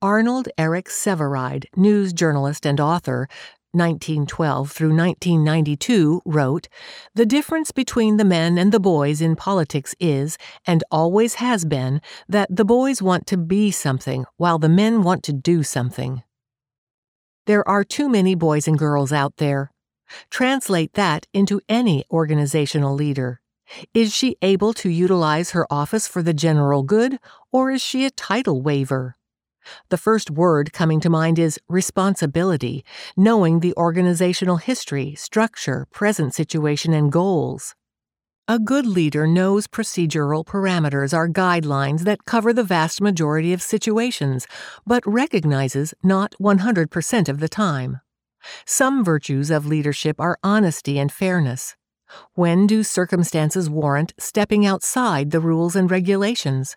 Arnold Eric Sevareid, news journalist and author, 1912 through 1992, wrote The difference between the men and the boys in politics is, and always has been, that the boys want to be something while the men want to do something. There are too many boys and girls out there. Translate that into any organizational leader. Is she able to utilize her office for the general good, or is she a title waver? The first word coming to mind is responsibility, knowing the organizational history, structure, present situation, and goals. A good leader knows procedural parameters are guidelines that cover the vast majority of situations, but recognizes not 100% of the time. Some virtues of leadership are honesty and fairness. When do circumstances warrant stepping outside the rules and regulations?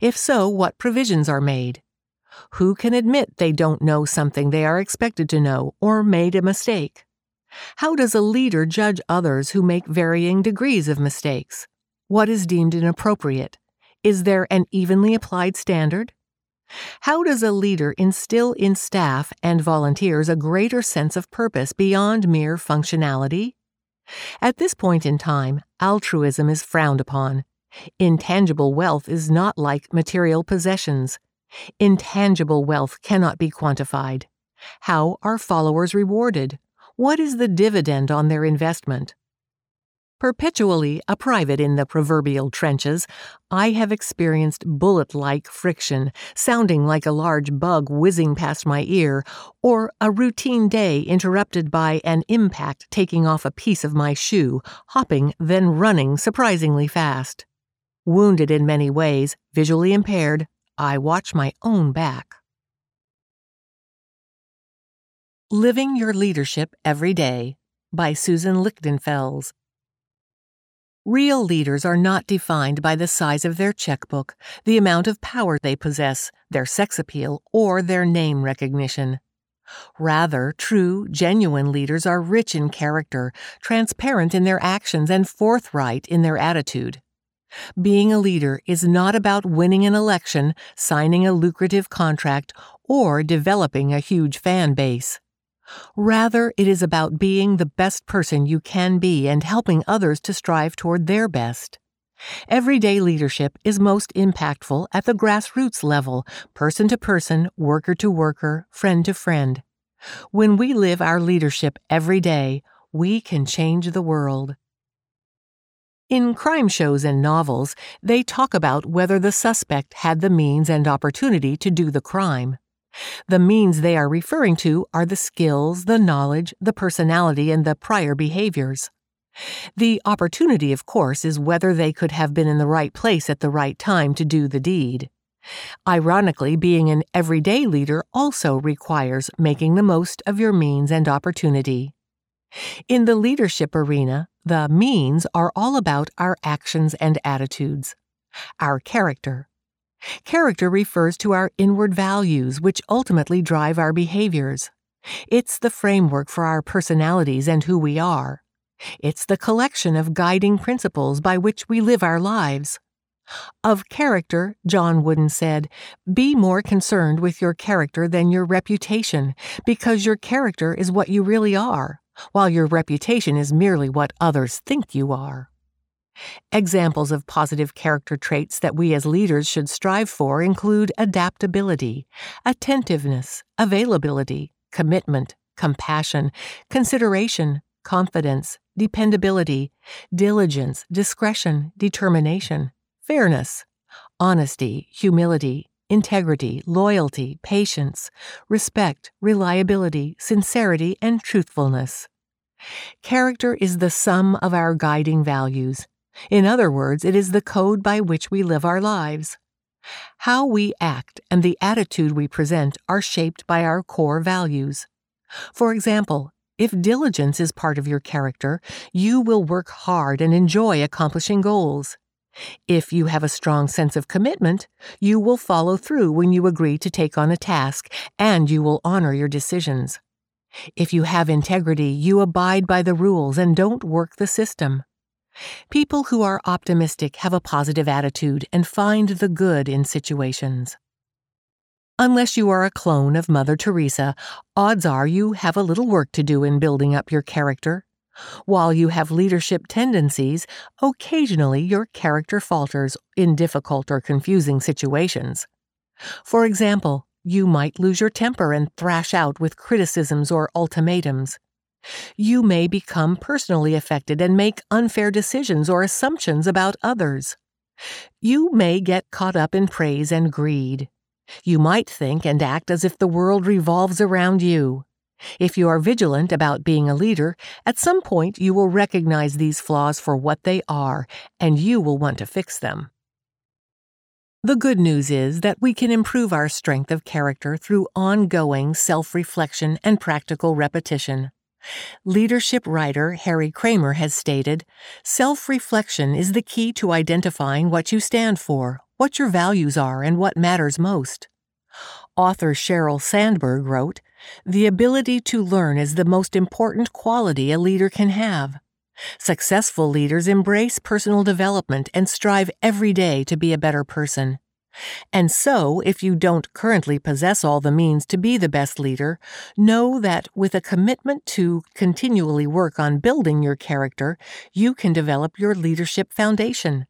If so, what provisions are made? Who can admit they don't know something they are expected to know or made a mistake? How does a leader judge others who make varying degrees of mistakes? What is deemed inappropriate? Is there an evenly applied standard? How does a leader instill in staff and volunteers a greater sense of purpose beyond mere functionality? At this point in time, altruism is frowned upon. Intangible wealth is not like material possessions. Intangible wealth cannot be quantified. How are followers rewarded? What is the dividend on their investment? Perpetually a private in the proverbial trenches, I have experienced bullet like friction, sounding like a large bug whizzing past my ear, or a routine day interrupted by an impact taking off a piece of my shoe, hopping, then running surprisingly fast. Wounded in many ways, visually impaired, I watch my own back. Living Your Leadership Every Day by Susan Lichtenfels. Real leaders are not defined by the size of their checkbook, the amount of power they possess, their sex appeal, or their name recognition. Rather, true, genuine leaders are rich in character, transparent in their actions, and forthright in their attitude. Being a leader is not about winning an election, signing a lucrative contract, or developing a huge fan base. Rather, it is about being the best person you can be and helping others to strive toward their best. Everyday leadership is most impactful at the grassroots level, person to person, worker to worker, friend to friend. When we live our leadership every day, we can change the world. In crime shows and novels, they talk about whether the suspect had the means and opportunity to do the crime. The means they are referring to are the skills, the knowledge, the personality, and the prior behaviors. The opportunity, of course, is whether they could have been in the right place at the right time to do the deed. Ironically, being an everyday leader also requires making the most of your means and opportunity. In the leadership arena, the means are all about our actions and attitudes, our character. Character refers to our inward values, which ultimately drive our behaviors. It's the framework for our personalities and who we are. It's the collection of guiding principles by which we live our lives. Of character, John Wooden said, Be more concerned with your character than your reputation, because your character is what you really are, while your reputation is merely what others think you are. Examples of positive character traits that we as leaders should strive for include adaptability, attentiveness, availability, commitment, compassion, consideration, confidence, dependability, diligence, discretion, determination, fairness, honesty, humility, integrity, loyalty, patience, respect, reliability, sincerity, and truthfulness. Character is the sum of our guiding values. In other words, it is the code by which we live our lives. How we act and the attitude we present are shaped by our core values. For example, if diligence is part of your character, you will work hard and enjoy accomplishing goals. If you have a strong sense of commitment, you will follow through when you agree to take on a task and you will honor your decisions. If you have integrity, you abide by the rules and don't work the system. People who are optimistic have a positive attitude and find the good in situations. Unless you are a clone of Mother Teresa, odds are you have a little work to do in building up your character. While you have leadership tendencies, occasionally your character falters in difficult or confusing situations. For example, you might lose your temper and thrash out with criticisms or ultimatums. You may become personally affected and make unfair decisions or assumptions about others. You may get caught up in praise and greed. You might think and act as if the world revolves around you. If you are vigilant about being a leader, at some point you will recognize these flaws for what they are, and you will want to fix them. The good news is that we can improve our strength of character through ongoing self reflection and practical repetition. Leadership writer Harry Kraemer has stated Self reflection is the key to identifying what you stand for, what your values are, and what matters most. Author Sheryl Sandberg wrote The ability to learn is the most important quality a leader can have. Successful leaders embrace personal development and strive every day to be a better person. And so, if you don't currently possess all the means to be the best leader, know that with a commitment to continually work on building your character, you can develop your leadership foundation.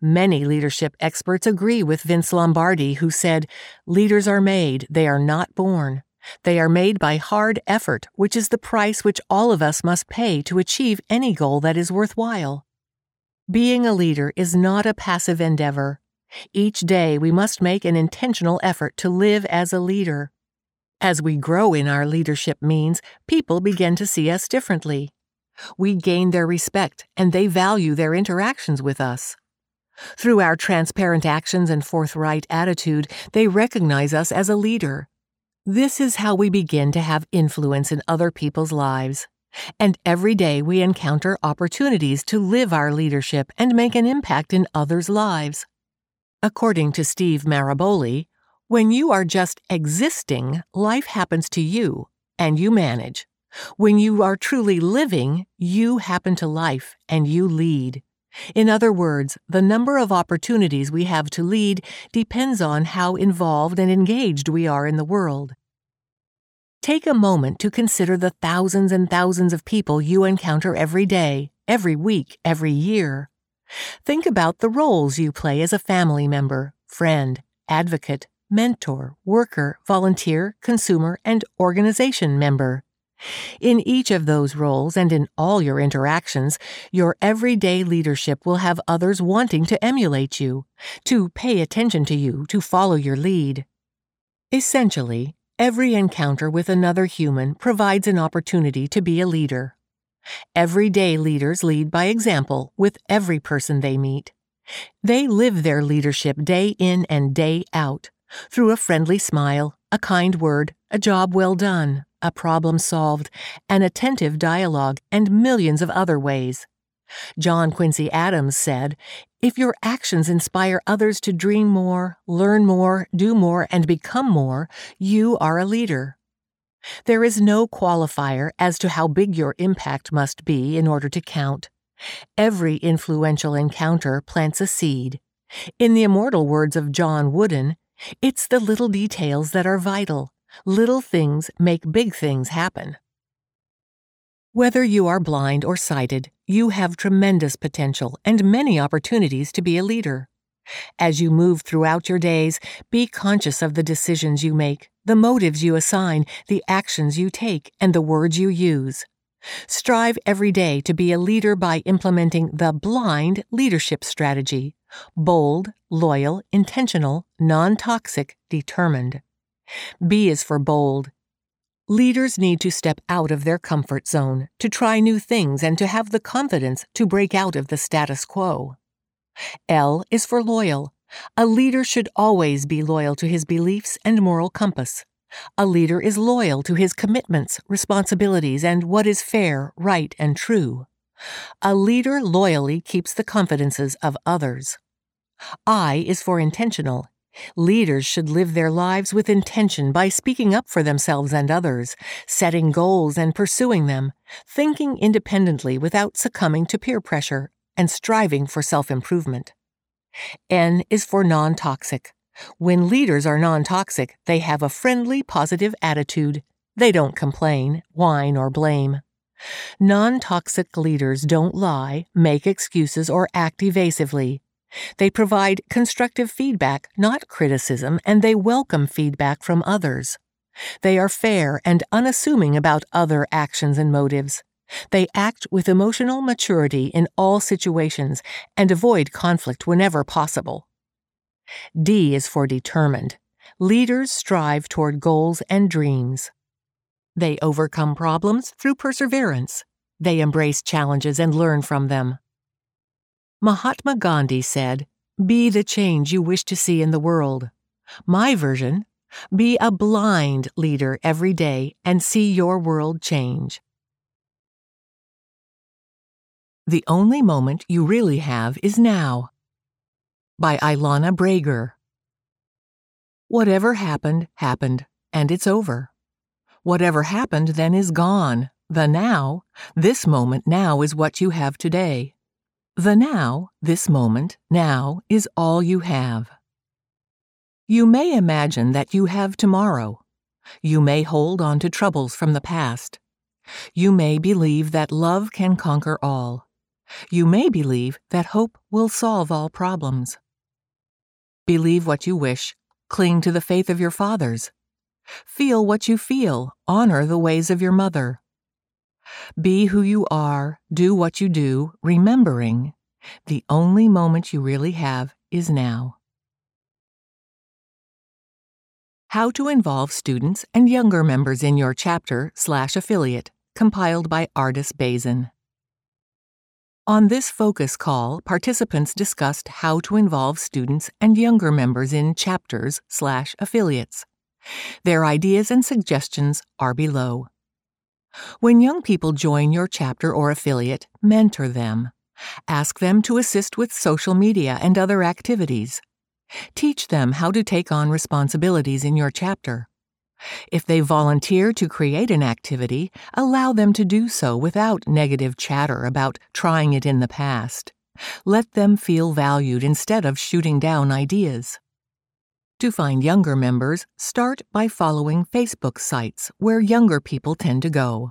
Many leadership experts agree with Vince Lombardi, who said, Leaders are made, they are not born. They are made by hard effort, which is the price which all of us must pay to achieve any goal that is worthwhile. Being a leader is not a passive endeavor. Each day we must make an intentional effort to live as a leader. As we grow in our leadership means, people begin to see us differently. We gain their respect and they value their interactions with us. Through our transparent actions and forthright attitude, they recognize us as a leader. This is how we begin to have influence in other people's lives. And every day we encounter opportunities to live our leadership and make an impact in others' lives. According to Steve Maraboli, when you are just existing, life happens to you, and you manage. When you are truly living, you happen to life, and you lead. In other words, the number of opportunities we have to lead depends on how involved and engaged we are in the world. Take a moment to consider the thousands and thousands of people you encounter every day, every week, every year. Think about the roles you play as a family member, friend, advocate, mentor, worker, volunteer, consumer, and organization member. In each of those roles and in all your interactions, your everyday leadership will have others wanting to emulate you, to pay attention to you, to follow your lead. Essentially, every encounter with another human provides an opportunity to be a leader. Everyday leaders lead by example with every person they meet. They live their leadership day in and day out through a friendly smile, a kind word, a job well done, a problem solved, an attentive dialogue, and millions of other ways. John Quincy Adams said, If your actions inspire others to dream more, learn more, do more, and become more, you are a leader. There is no qualifier as to how big your impact must be in order to count. Every influential encounter plants a seed. In the immortal words of John Wooden, it's the little details that are vital. Little things make big things happen. Whether you are blind or sighted, you have tremendous potential and many opportunities to be a leader. As you move throughout your days, be conscious of the decisions you make, the motives you assign, the actions you take, and the words you use. Strive every day to be a leader by implementing the blind leadership strategy bold, loyal, intentional, non toxic, determined. B is for bold. Leaders need to step out of their comfort zone, to try new things, and to have the confidence to break out of the status quo. L is for loyal. A leader should always be loyal to his beliefs and moral compass. A leader is loyal to his commitments, responsibilities, and what is fair, right, and true. A leader loyally keeps the confidences of others. I is for intentional. Leaders should live their lives with intention by speaking up for themselves and others, setting goals and pursuing them, thinking independently without succumbing to peer pressure, and striving for self improvement. N is for non toxic. When leaders are non toxic, they have a friendly, positive attitude. They don't complain, whine, or blame. Non toxic leaders don't lie, make excuses, or act evasively. They provide constructive feedback, not criticism, and they welcome feedback from others. They are fair and unassuming about other actions and motives. They act with emotional maturity in all situations and avoid conflict whenever possible. D is for determined. Leaders strive toward goals and dreams. They overcome problems through perseverance. They embrace challenges and learn from them. Mahatma Gandhi said, Be the change you wish to see in the world. My version, be a blind leader every day and see your world change. The only moment you really have is now. By Ilana Brager. Whatever happened, happened, and it's over. Whatever happened then is gone. The now, this moment now is what you have today. The now, this moment, now, is all you have. You may imagine that you have tomorrow. You may hold on to troubles from the past. You may believe that love can conquer all. You may believe that hope will solve all problems. Believe what you wish, cling to the faith of your fathers. Feel what you feel, honor the ways of your mother. Be who you are, do what you do, remembering the only moment you really have is now. How to involve students and younger members in your chapter slash affiliate, compiled by Artis Bazin. On this focus call, participants discussed how to involve students and younger members in chapters slash affiliates. Their ideas and suggestions are below. When young people join your chapter or affiliate, mentor them. Ask them to assist with social media and other activities. Teach them how to take on responsibilities in your chapter. If they volunteer to create an activity, allow them to do so without negative chatter about trying it in the past. Let them feel valued instead of shooting down ideas. To find younger members, start by following Facebook sites where younger people tend to go.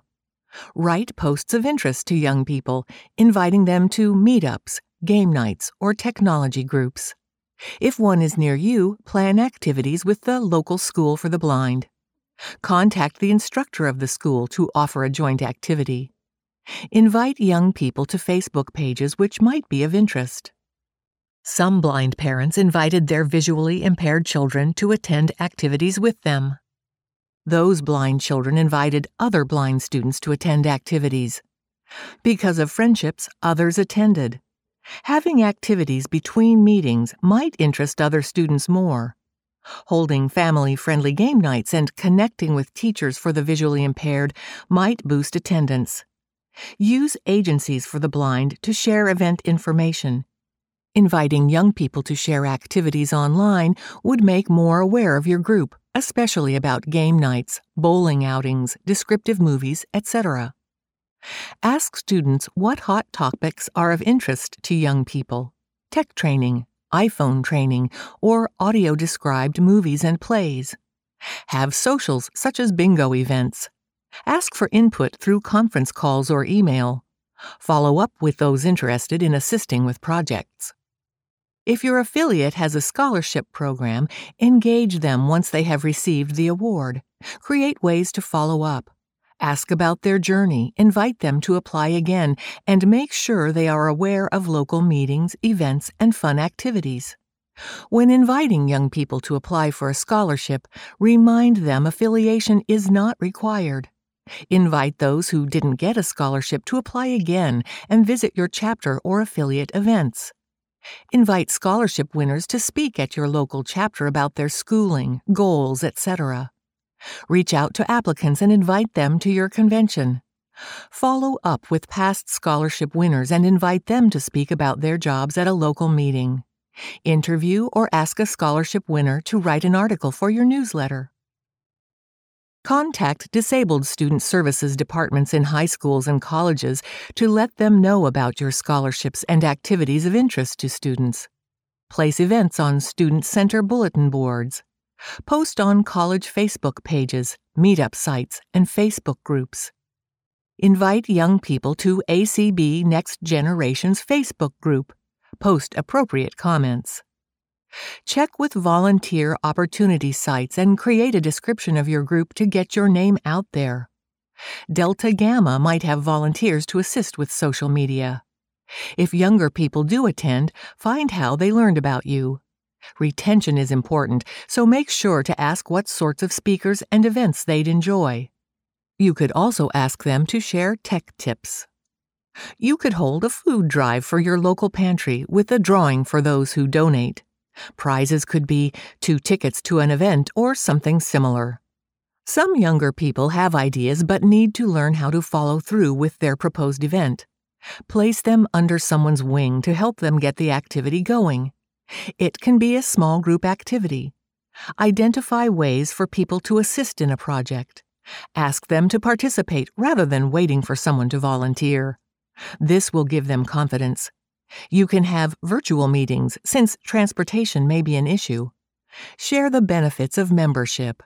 Write posts of interest to young people, inviting them to meetups, game nights, or technology groups. If one is near you, plan activities with the local school for the blind. Contact the instructor of the school to offer a joint activity. Invite young people to Facebook pages which might be of interest. Some blind parents invited their visually impaired children to attend activities with them. Those blind children invited other blind students to attend activities. Because of friendships, others attended. Having activities between meetings might interest other students more. Holding family friendly game nights and connecting with teachers for the visually impaired might boost attendance. Use agencies for the blind to share event information. Inviting young people to share activities online would make more aware of your group, especially about game nights, bowling outings, descriptive movies, etc. Ask students what hot topics are of interest to young people tech training, iPhone training, or audio described movies and plays. Have socials such as bingo events. Ask for input through conference calls or email. Follow up with those interested in assisting with projects. If your affiliate has a scholarship program, engage them once they have received the award. Create ways to follow up. Ask about their journey, invite them to apply again, and make sure they are aware of local meetings, events, and fun activities. When inviting young people to apply for a scholarship, remind them affiliation is not required. Invite those who didn't get a scholarship to apply again and visit your chapter or affiliate events. Invite scholarship winners to speak at your local chapter about their schooling, goals, etc. Reach out to applicants and invite them to your convention. Follow up with past scholarship winners and invite them to speak about their jobs at a local meeting. Interview or ask a scholarship winner to write an article for your newsletter. Contact disabled student services departments in high schools and colleges to let them know about your scholarships and activities of interest to students. Place events on Student Center bulletin boards. Post on college Facebook pages, meetup sites, and Facebook groups. Invite young people to ACB Next Generation's Facebook group. Post appropriate comments. Check with volunteer opportunity sites and create a description of your group to get your name out there. Delta Gamma might have volunteers to assist with social media. If younger people do attend, find how they learned about you. Retention is important, so make sure to ask what sorts of speakers and events they'd enjoy. You could also ask them to share tech tips. You could hold a food drive for your local pantry with a drawing for those who donate. Prizes could be two tickets to an event or something similar. Some younger people have ideas but need to learn how to follow through with their proposed event. Place them under someone's wing to help them get the activity going. It can be a small group activity. Identify ways for people to assist in a project. Ask them to participate rather than waiting for someone to volunteer. This will give them confidence. You can have virtual meetings since transportation may be an issue. Share the benefits of membership.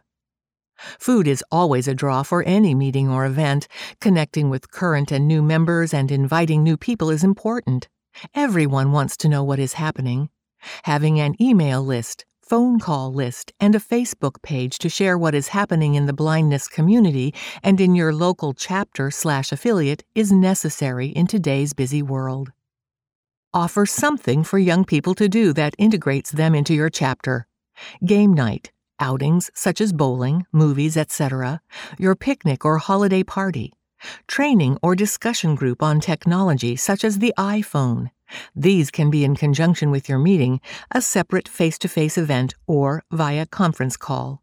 Food is always a draw for any meeting or event. Connecting with current and new members and inviting new people is important. Everyone wants to know what is happening. Having an email list, phone call list, and a Facebook page to share what is happening in the blindness community and in your local chapter slash affiliate is necessary in today's busy world. Offer something for young people to do that integrates them into your chapter. Game night, outings such as bowling, movies, etc., your picnic or holiday party, training or discussion group on technology such as the iPhone. These can be in conjunction with your meeting, a separate face to face event, or via conference call.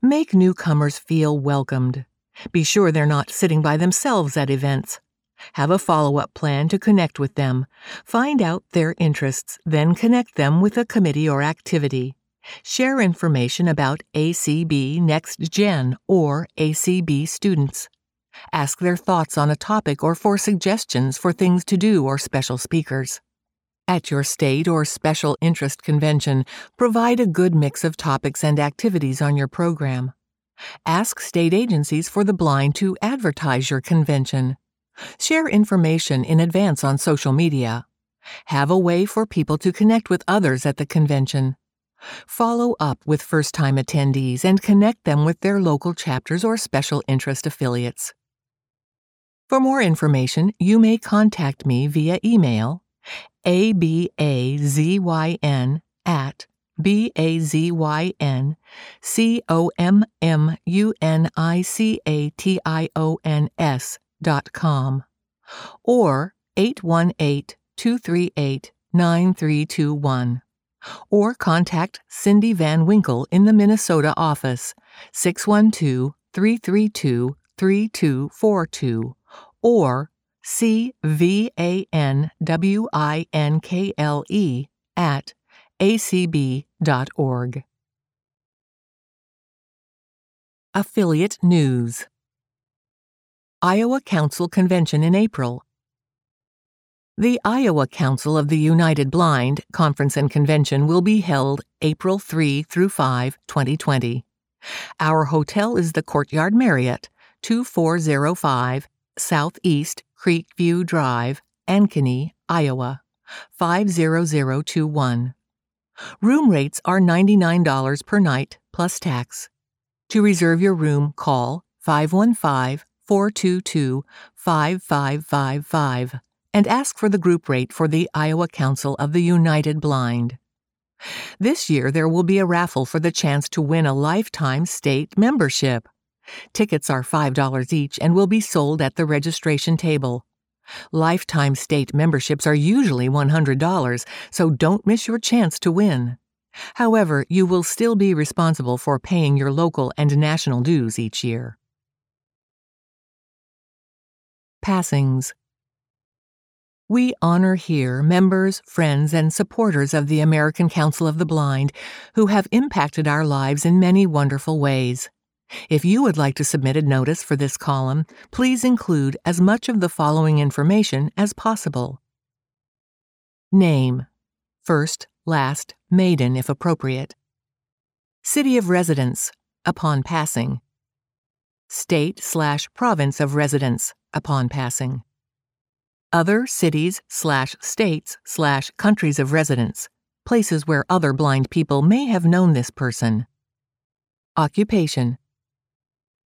Make newcomers feel welcomed. Be sure they're not sitting by themselves at events. Have a follow up plan to connect with them. Find out their interests, then connect them with a committee or activity. Share information about ACB Next Gen or ACB students. Ask their thoughts on a topic or for suggestions for things to do or special speakers. At your state or special interest convention, provide a good mix of topics and activities on your program. Ask state agencies for the blind to advertise your convention. Share information in advance on social media. Have a way for people to connect with others at the convention. Follow up with first time attendees and connect them with their local chapters or special interest affiliates. For more information, you may contact me via email abazyn at b-a-z-y-n-c-o-m-m-u-n-i-c-a-t-i-o-n-s com or 818 238 9321 or contact Cindy Van Winkle in the Minnesota office 612 332 3242 or C V A N W I N K L E at acb.org. Affiliate News Iowa Council Convention in April. The Iowa Council of the United Blind Conference and Convention will be held April 3 through 5, 2020. Our hotel is the Courtyard Marriott, 2405 Southeast Creekview Drive, Ankeny, Iowa, 50021. Room rates are $99 per night plus tax. To reserve your room, call 515 422 5555 and ask for the group rate for the Iowa Council of the United Blind. This year, there will be a raffle for the chance to win a lifetime state membership. Tickets are $5 each and will be sold at the registration table. Lifetime state memberships are usually $100, so don't miss your chance to win. However, you will still be responsible for paying your local and national dues each year. Passings we honor here members, friends, and supporters of the American Council of the Blind who have impacted our lives in many wonderful ways. If you would like to submit a notice for this column, please include as much of the following information as possible. Name First, last, maiden if appropriate. City of residence, upon passing. State slash province of residence, upon passing other cities slash states slash countries of residence, places where other blind people may have known this person. Occupation.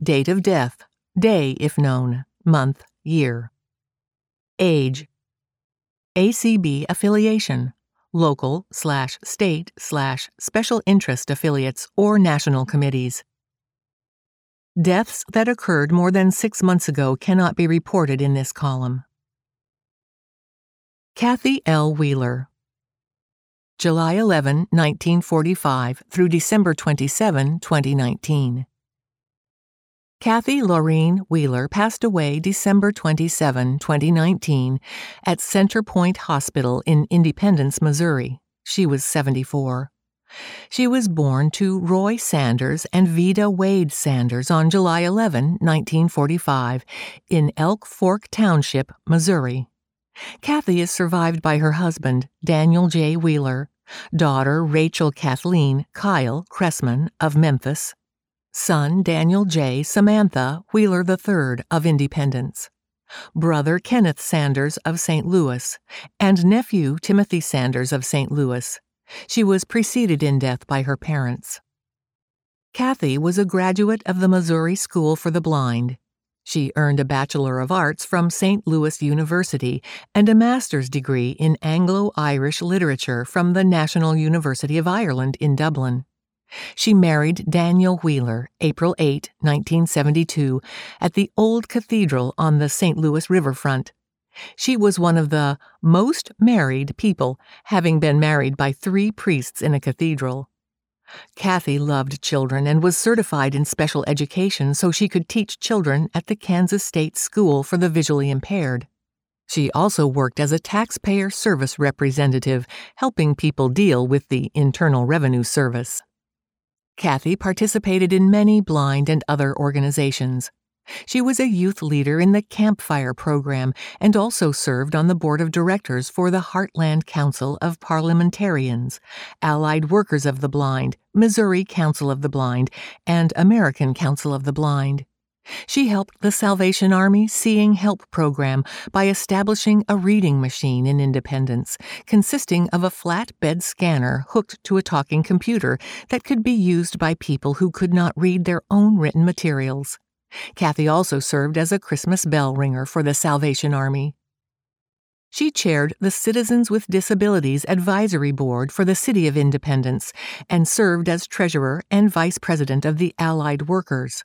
Date of death, day if known, month, year. Age. ACB affiliation, local slash state slash special interest affiliates or national committees. Deaths that occurred more than six months ago cannot be reported in this column. Kathy L. Wheeler. July 11, 1945 through December 27, 2019. Kathy Laureen Wheeler passed away December 27, 2019, at Centerpoint Hospital in Independence, Missouri. She was 74. She was born to Roy Sanders and Vida Wade Sanders on July 11, 1945, in Elk Fork Township, Missouri. Kathy is survived by her husband, Daniel J. Wheeler, daughter Rachel Kathleen Kyle Cressman of Memphis, son Daniel J. Samantha Wheeler III of Independence, brother Kenneth Sanders of St. Louis, and nephew Timothy Sanders of St. Louis. She was preceded in death by her parents. Kathy was a graduate of the Missouri School for the Blind she earned a Bachelor of Arts from St. Louis University and a master's degree in Anglo Irish literature from the National University of Ireland in Dublin. She married Daniel Wheeler April 8, 1972, at the Old Cathedral on the St. Louis riverfront. She was one of the most married people, having been married by three priests in a cathedral. Kathy loved children and was certified in special education so she could teach children at the Kansas State School for the Visually Impaired. She also worked as a taxpayer service representative, helping people deal with the Internal Revenue Service. Kathy participated in many blind and other organizations. She was a youth leader in the Campfire program and also served on the board of directors for the Heartland Council of Parliamentarians, Allied Workers of the Blind, Missouri Council of the Blind, and American Council of the Blind. She helped the Salvation Army Seeing Help program by establishing a reading machine in Independence, consisting of a flat bed scanner hooked to a talking computer that could be used by people who could not read their own written materials. Kathy also served as a Christmas bell ringer for the Salvation Army. She chaired the Citizens with Disabilities Advisory Board for the City of Independence and served as treasurer and vice president of the Allied Workers.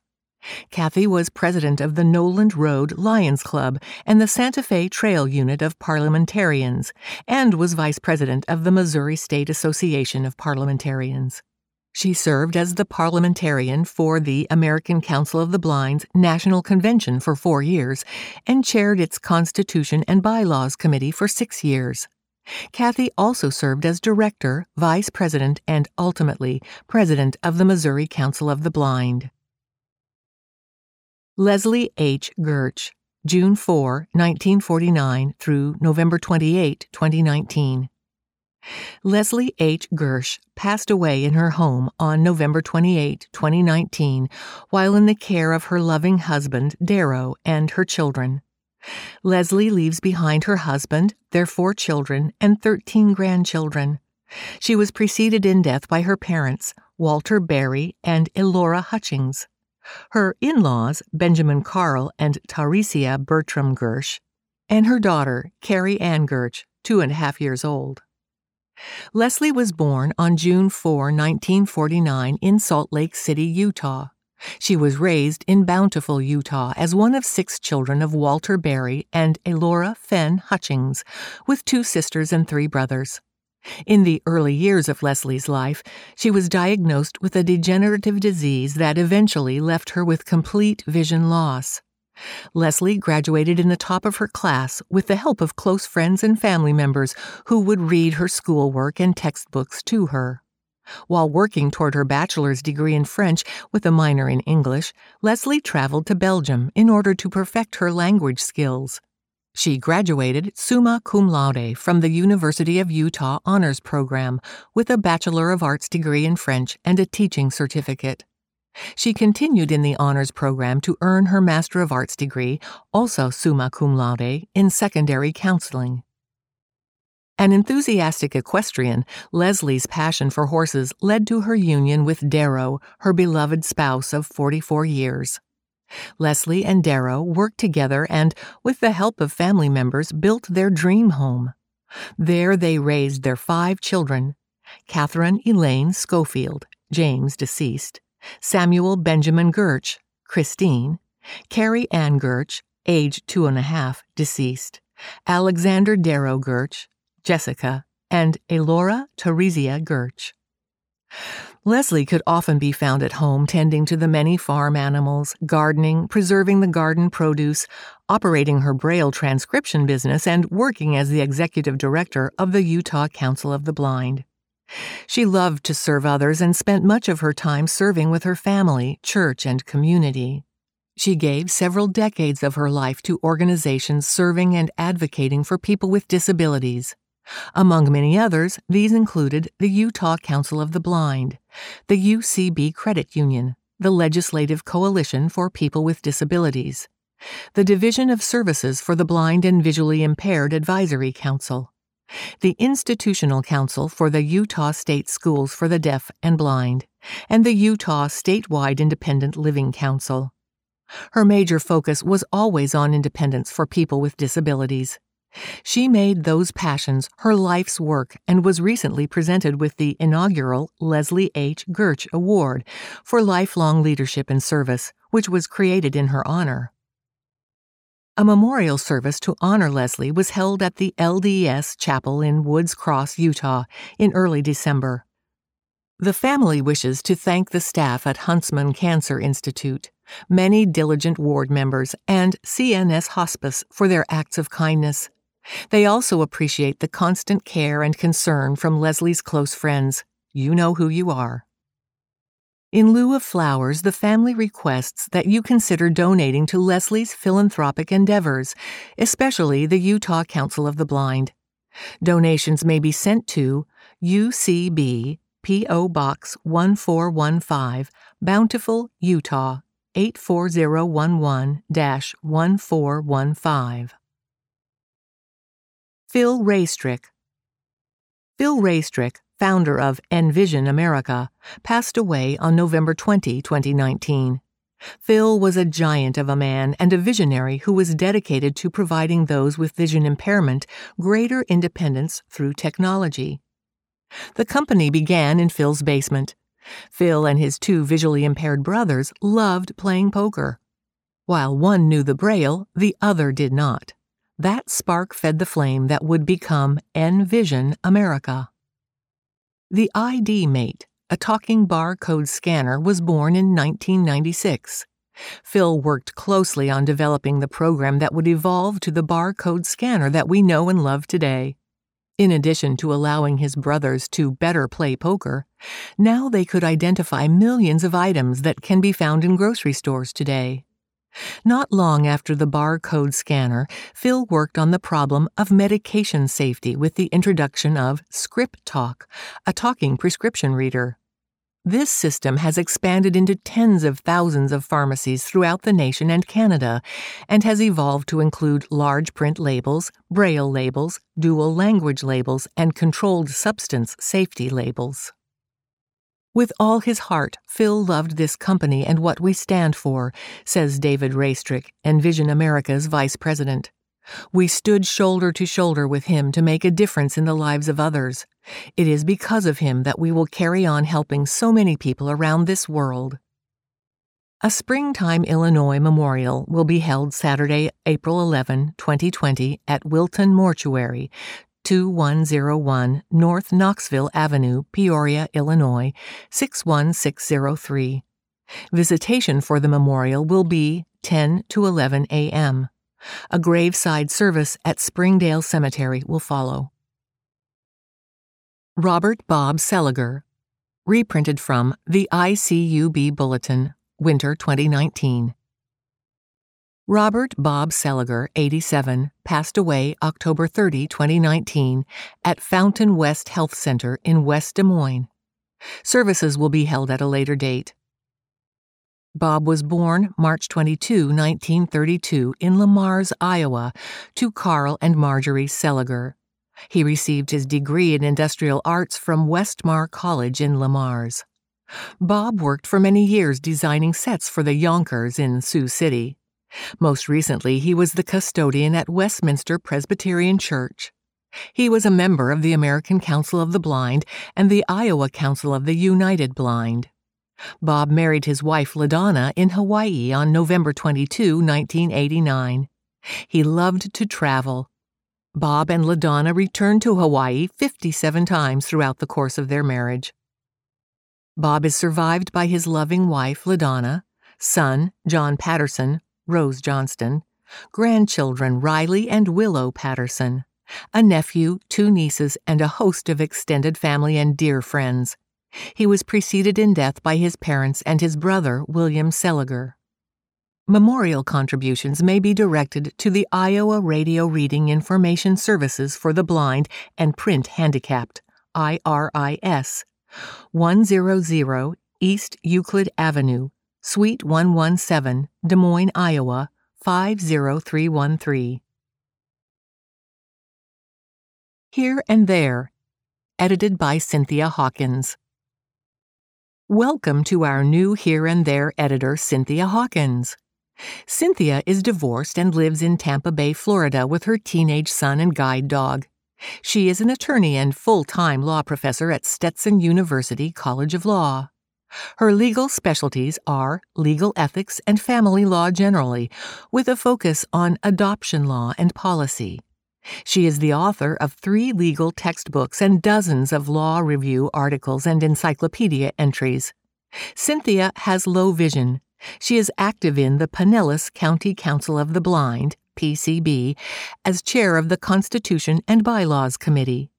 Kathy was president of the Noland Road Lions Club and the Santa Fe Trail Unit of Parliamentarians, and was vice president of the Missouri State Association of Parliamentarians. She served as the parliamentarian for the American Council of the Blind's National Convention for four years and chaired its Constitution and Bylaws Committee for six years. Kathy also served as director, vice president, and ultimately president of the Missouri Council of the Blind. Leslie H. Gertsch, June 4, 1949 through November 28, 2019. Leslie H. Gertsch passed away in her home on November 28, 2019, while in the care of her loving husband, Darrow, and her children. Leslie leaves behind her husband, their four children, and 13 grandchildren. She was preceded in death by her parents, Walter Berry and Elora Hutchings. Her in laws, Benjamin Carl and Taresia Bertram Gertsch, and her daughter, Carrie Ann Gertsch, two and a half years old. Leslie was born on June 4, 1949, in Salt Lake City, Utah. She was raised in Bountiful, Utah, as one of six children of Walter Berry and Elora Fenn Hutchings, with two sisters and three brothers. In the early years of Leslie's life, she was diagnosed with a degenerative disease that eventually left her with complete vision loss. Leslie graduated in the top of her class with the help of close friends and family members who would read her schoolwork and textbooks to her. While working toward her bachelor's degree in French with a minor in English, Leslie traveled to Belgium in order to perfect her language skills. She graduated summa cum laude from the University of Utah Honors Program with a Bachelor of Arts degree in French and a teaching certificate. She continued in the honors program to earn her Master of Arts degree, also summa cum laude, in secondary counseling. An enthusiastic equestrian, Leslie's passion for horses led to her union with Darrow, her beloved spouse of 44 years. Leslie and Darrow worked together and, with the help of family members, built their dream home. There they raised their five children Catherine Elaine Schofield, James deceased, Samuel Benjamin Gertsch, Christine, Carrie Ann Gertsch, age two and a half, deceased, Alexander Darrow Gertsch, Jessica, and Elora Teresia Gertsch. Leslie could often be found at home tending to the many farm animals, gardening, preserving the garden produce, operating her Braille transcription business, and working as the executive director of the Utah Council of the Blind. She loved to serve others and spent much of her time serving with her family, church, and community. She gave several decades of her life to organizations serving and advocating for people with disabilities. Among many others, these included the Utah Council of the Blind, the UCB Credit Union, the Legislative Coalition for People with Disabilities, the Division of Services for the Blind and Visually Impaired Advisory Council, the Institutional Council for the Utah State Schools for the Deaf and Blind, and the Utah Statewide Independent Living Council. Her major focus was always on independence for people with disabilities. She made those passions her life's work and was recently presented with the inaugural Leslie H. Gertsch Award for Lifelong Leadership and Service, which was created in her honor. A memorial service to honor Leslie was held at the LDS Chapel in Woods Cross, Utah, in early December. The family wishes to thank the staff at Huntsman Cancer Institute, many diligent ward members, and CNS Hospice for their acts of kindness. They also appreciate the constant care and concern from Leslie's close friends. You know who you are. In lieu of flowers, the family requests that you consider donating to Leslie's philanthropic endeavors, especially the Utah Council of the Blind. Donations may be sent to UCB P.O. Box 1415, Bountiful, Utah 84011 1415. Phil Raistrick. Phil Raistrick founder of Envision America, passed away on November 20, 2019. Phil was a giant of a man and a visionary who was dedicated to providing those with vision impairment greater independence through technology. The company began in Phil's basement. Phil and his two visually impaired brothers loved playing poker. While one knew the Braille, the other did not. That spark fed the flame that would become Envision America. The ID Mate, a talking barcode scanner, was born in 1996. Phil worked closely on developing the program that would evolve to the barcode scanner that we know and love today. In addition to allowing his brothers to better play poker, now they could identify millions of items that can be found in grocery stores today. Not long after the barcode scanner, Phil worked on the problem of medication safety with the introduction of ScriptTalk, a talking prescription reader. This system has expanded into tens of thousands of pharmacies throughout the nation and Canada, and has evolved to include large print labels, braille labels, dual language labels, and controlled substance safety labels. With all his heart, Phil loved this company and what we stand for, says David Raistrick, Envision America's vice president. We stood shoulder to shoulder with him to make a difference in the lives of others. It is because of him that we will carry on helping so many people around this world. A Springtime Illinois memorial will be held Saturday, April 11, 2020, at Wilton Mortuary, 2101 North Knoxville Avenue, Peoria, Illinois 61603. Visitation for the memorial will be 10 to 11 a.m. A graveside service at Springdale Cemetery will follow. Robert Bob Seliger, reprinted from the ICUB Bulletin, Winter 2019. Robert Bob Seliger, 87, passed away October 30, 2019, at Fountain West Health Center in West Des Moines. Services will be held at a later date. Bob was born March 22, 1932, in Le Mars, Iowa, to Carl and Marjorie Seliger. He received his degree in industrial arts from Westmar College in Le Mars. Bob worked for many years designing sets for the Younkers in Sioux City. Most recently, he was the custodian at Westminster Presbyterian Church. He was a member of the American Council of the Blind and the Iowa Council of the United Blind. Bob married his wife LaDonna in Hawaii on November 22, 1989. He loved to travel. Bob and LaDonna returned to Hawaii 57 times throughout the course of their marriage. Bob is survived by his loving wife, LaDonna, son, John Patterson, Rose Johnston, grandchildren, Riley and Willow Patterson, a nephew, two nieces, and a host of extended family and dear friends. He was preceded in death by his parents and his brother, William Seliger. Memorial contributions may be directed to the Iowa Radio Reading Information Services for the Blind and Print Handicapped, IRIS, 100 East Euclid Avenue, Suite 117, Des Moines, Iowa 50313. Here and There, edited by Cynthia Hawkins. Welcome to our new Here and There editor, Cynthia Hawkins. Cynthia is divorced and lives in Tampa Bay, Florida, with her teenage son and guide dog. She is an attorney and full time law professor at Stetson University College of Law. Her legal specialties are legal ethics and family law generally, with a focus on adoption law and policy. She is the author of three legal textbooks and dozens of law review articles and encyclopedia entries. Cynthia has low vision. She is active in the Pinellas County Council of the Blind, PCB, as chair of the Constitution and Bylaws Committee.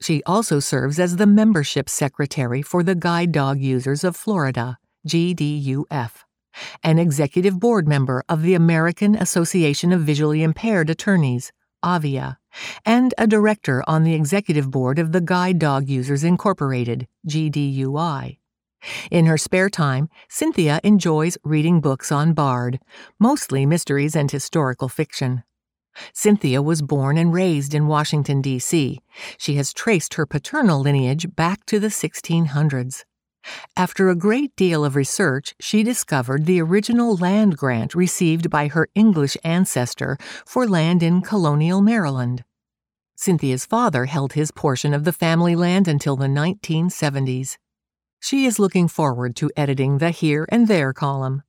She also serves as the membership secretary for the Guide Dog Users of Florida, GDUF, an executive board member of the American Association of Visually Impaired Attorneys, AVIA, and a director on the executive board of the Guide Dog Users Incorporated, GDUI. In her spare time, Cynthia enjoys reading books on Bard, mostly mysteries and historical fiction. Cynthia was born and raised in Washington, D.C. She has traced her paternal lineage back to the 1600s. After a great deal of research, she discovered the original land grant received by her English ancestor for land in colonial Maryland. Cynthia's father held his portion of the family land until the 1970s. She is looking forward to editing the Here and There column.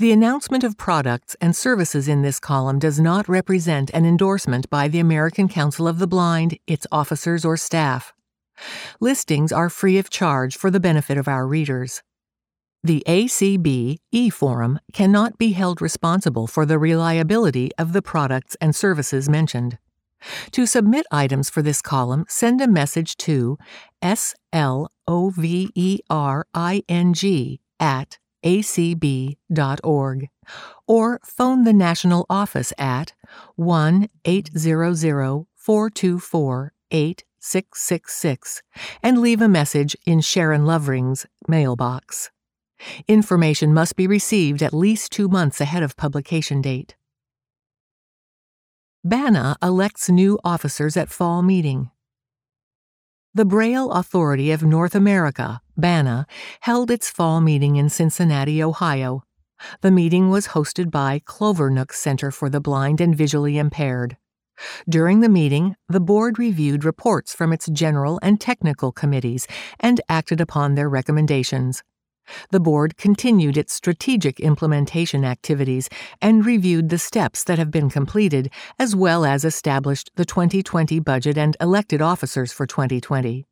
The announcement of products and services in this column does not represent an endorsement by the American Council of the Blind, its officers, or staff. Listings are free of charge for the benefit of our readers. The ACB e-forum cannot be held responsible for the reliability of the products and services mentioned. To submit items for this column, send a message to slovering at acb.org or phone the national office at 1 800 424 8666 and leave a message in Sharon Lovering's mailbox. Information must be received at least two months ahead of publication date. BANA elects new officers at fall meeting. The Braille Authority of North America, BANA, held its fall meeting in Cincinnati, Ohio. The meeting was hosted by Clovernook Center for the Blind and Visually Impaired. During the meeting, the board reviewed reports from its general and technical committees and acted upon their recommendations. The board continued its strategic implementation activities and reviewed the steps that have been completed, as well as established the 2020 budget and elected officers for 2020.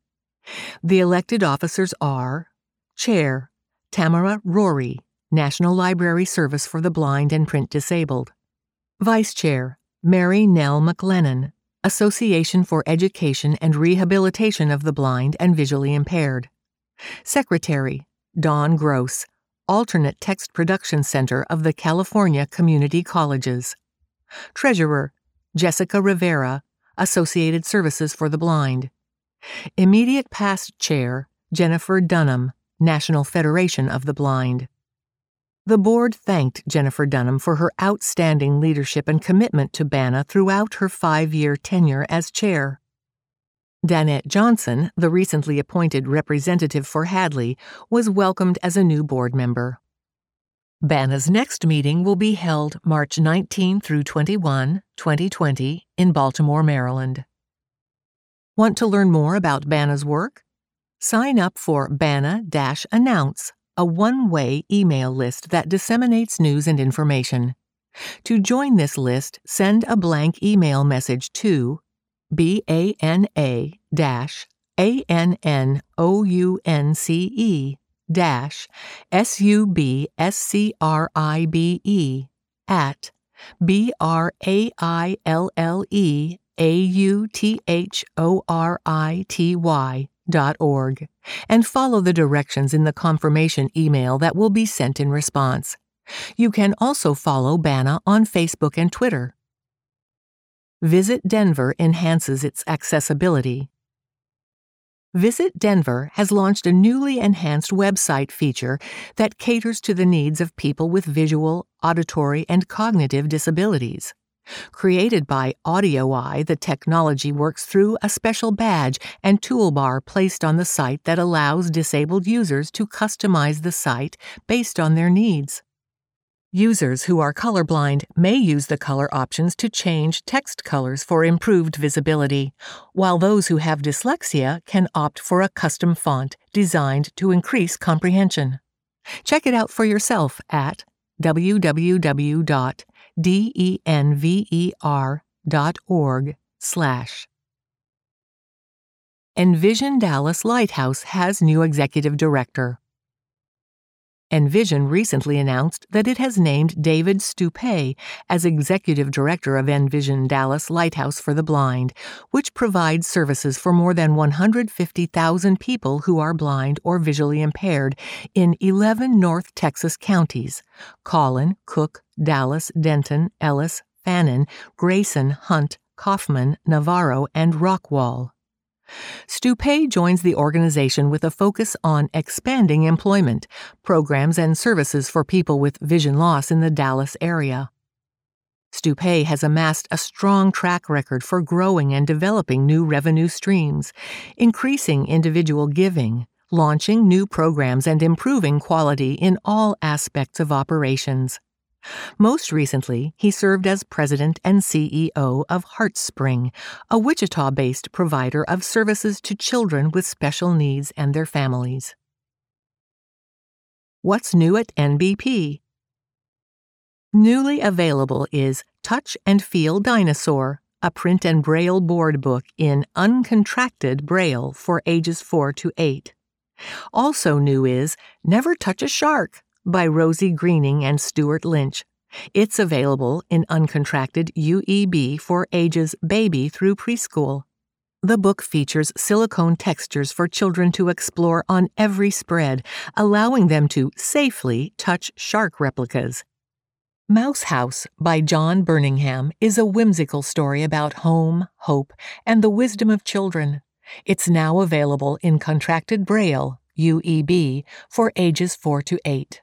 The elected officers are Chair Tamara Rorie, National Library Service for the Blind and Print Disabled, Vice Chair Mary Nell McLennan, Association for Education and Rehabilitation of the Blind and Visually Impaired, Secretary Don Gross, Alternate Text Production Center of the California Community Colleges. Treasurer, Jessica Rivera, Associated Services for the Blind. Immediate past chair, Jennifer Dunham, National Federation of the Blind. The board thanked Jennifer Dunham for her outstanding leadership and commitment to BANA throughout her five year tenure as chair. Danette Johnson, the recently appointed representative for Hadley, was welcomed as a new board member. BANA's next meeting will be held March 19 through 21, 2020, in Baltimore, Maryland. Want to learn more about BANA's work? Sign up for BANA Announce, a one way email list that disseminates news and information. To join this list, send a blank email message to B A N A dash A N N O U N C E dash S U B S C R I B E at B R A I L L E A U T H O R I T Y dot org and follow the directions in the confirmation email that will be sent in response. You can also follow BANA on Facebook and Twitter. Visit Denver enhances its accessibility. Visit Denver has launched a newly enhanced website feature that caters to the needs of people with visual, auditory, and cognitive disabilities. Created by AudioEye, the technology works through a special badge and toolbar placed on the site that allows disabled users to customize the site based on their needs. Users who are colorblind may use the color options to change text colors for improved visibility, while those who have dyslexia can opt for a custom font designed to increase comprehension. Check it out for yourself at www.denver.org slash. Envision Dallas Lighthouse has new executive director. Envision recently announced that it has named David Stupay as executive director of Envision Dallas Lighthouse for the Blind, which provides services for more than 150,000 people who are blind or visually impaired in 11 North Texas counties Collin, Cooke, Dallas, Denton, Ellis, Fannin, Grayson, Hunt, Kaufman, Navarro, and Rockwall. Stupay joins the organization with a focus on expanding employment, programs, and services for people with vision loss in the Dallas area. Stupay has amassed a strong track record for growing and developing new revenue streams, increasing individual giving, launching new programs, and improving quality in all aspects of operations. Most recently, he served as president and CEO of HeartSpring, a Wichita based provider of services to children with special needs and their families. What's new at NBP? Newly available is Touch and Feel Dinosaur, a print and braille board book in uncontracted braille for ages 4 to 8. Also new is Never Touch a Shark by Rosie Greening and Stuart Lynch. It's available in uncontracted UEB for ages baby through preschool. The book features silicone textures for children to explore on every spread, allowing them to safely touch shark replicas. Mouse House by John Burningham is a whimsical story about home, hope, and the wisdom of children. It's now available in contracted braille, UEB, for ages 4 to 8.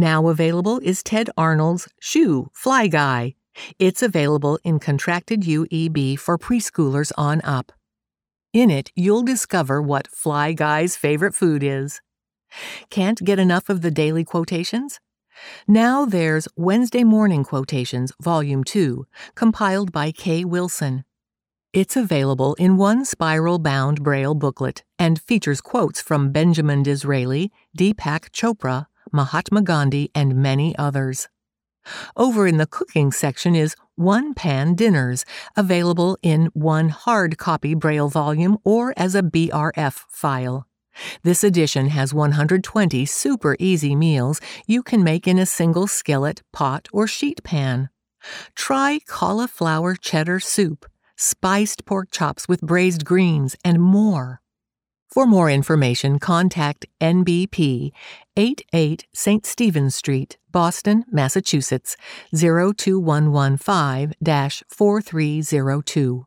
Now available is Tedd Arnold's Shoo Fly Guy. It's available in contracted UEB for preschoolers on up. In it, you'll discover what Fly Guy's favorite food is. Can't get enough of the daily quotations? Now there's Wednesday Morning Quotations, Volume 2, compiled by Kay Wilson. It's available in one spiral bound braille booklet and features quotes from Benjamin Disraeli, Deepak Chopra, Mahatma Gandhi, and many others. Over in the cooking section is One Pan Dinners, available in one hard copy braille volume or as a BRF file. This edition has 120 super easy meals you can make in a single skillet, pot, or sheet pan. Try cauliflower cheddar soup, spiced pork chops with braised greens, and more. For more information, contact NBP 88 St. Stephen Street, Boston, Massachusetts 02115 4302.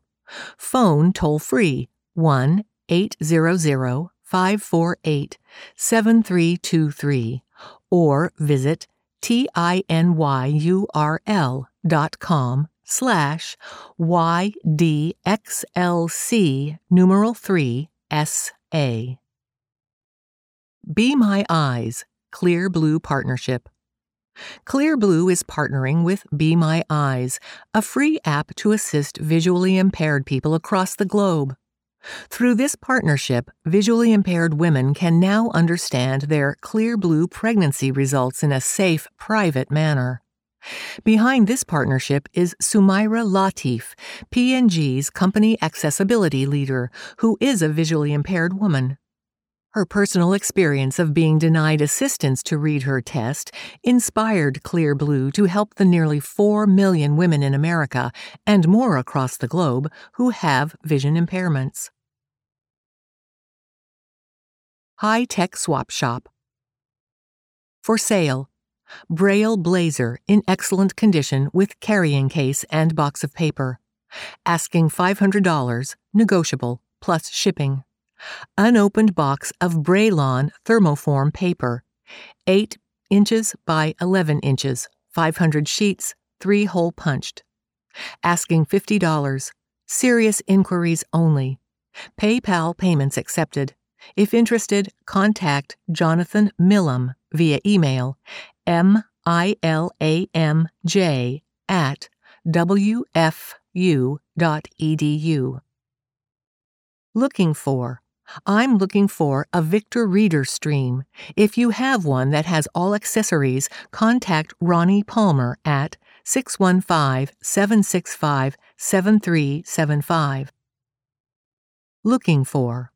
Phone toll free 1 800 548 7323 or visit tinyurl.com slash ydxlc numeral 3 sa. Be My Eyes Clear Blue Partnership Clear Blue is partnering with Be My Eyes, a free app to assist visually impaired people across the globe. Through this partnership, visually impaired women can now understand their clear blue pregnancy results in a safe, private manner. Behind this partnership is Sumaira Latif, P&G's company accessibility leader, who is a visually impaired woman. Her personal experience of being denied assistance to read her test inspired Clear Blue to help the nearly 4 million women in America and more across the globe who have vision impairments. High Tech Swap Shop. For sale. Braille Blazer in excellent condition with carrying case and box of paper. Asking $500, negotiable, plus shipping. Unopened box of Braillon thermoform paper. 8 inches by 11 inches, 500 sheets, 3 hole punched. Asking $50. Serious inquiries only. PayPal payments accepted. If interested, contact Jonathan Milam via email milamj at wfu.edu. Looking for. I'm looking for a Victor Reader stream. If you have one that has all accessories, contact Ronnie Palmer at 615 765 7375. Looking for.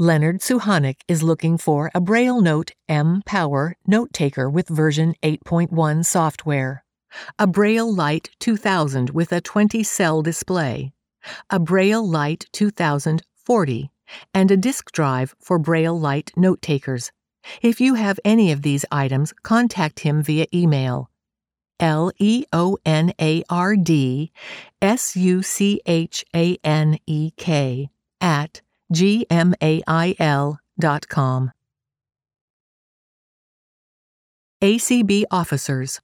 Leonard Suchanek is looking for a Braille Note M Power note taker with version 8.1 software, a Braille Lite 2000 with a 20 cell display, a Braille Lite 2040, and a disk drive for Braille Lite note takers. If you have any of these items, contact him via email. L E O N A R D S U C H A N E K at gmail.com. ACB Officers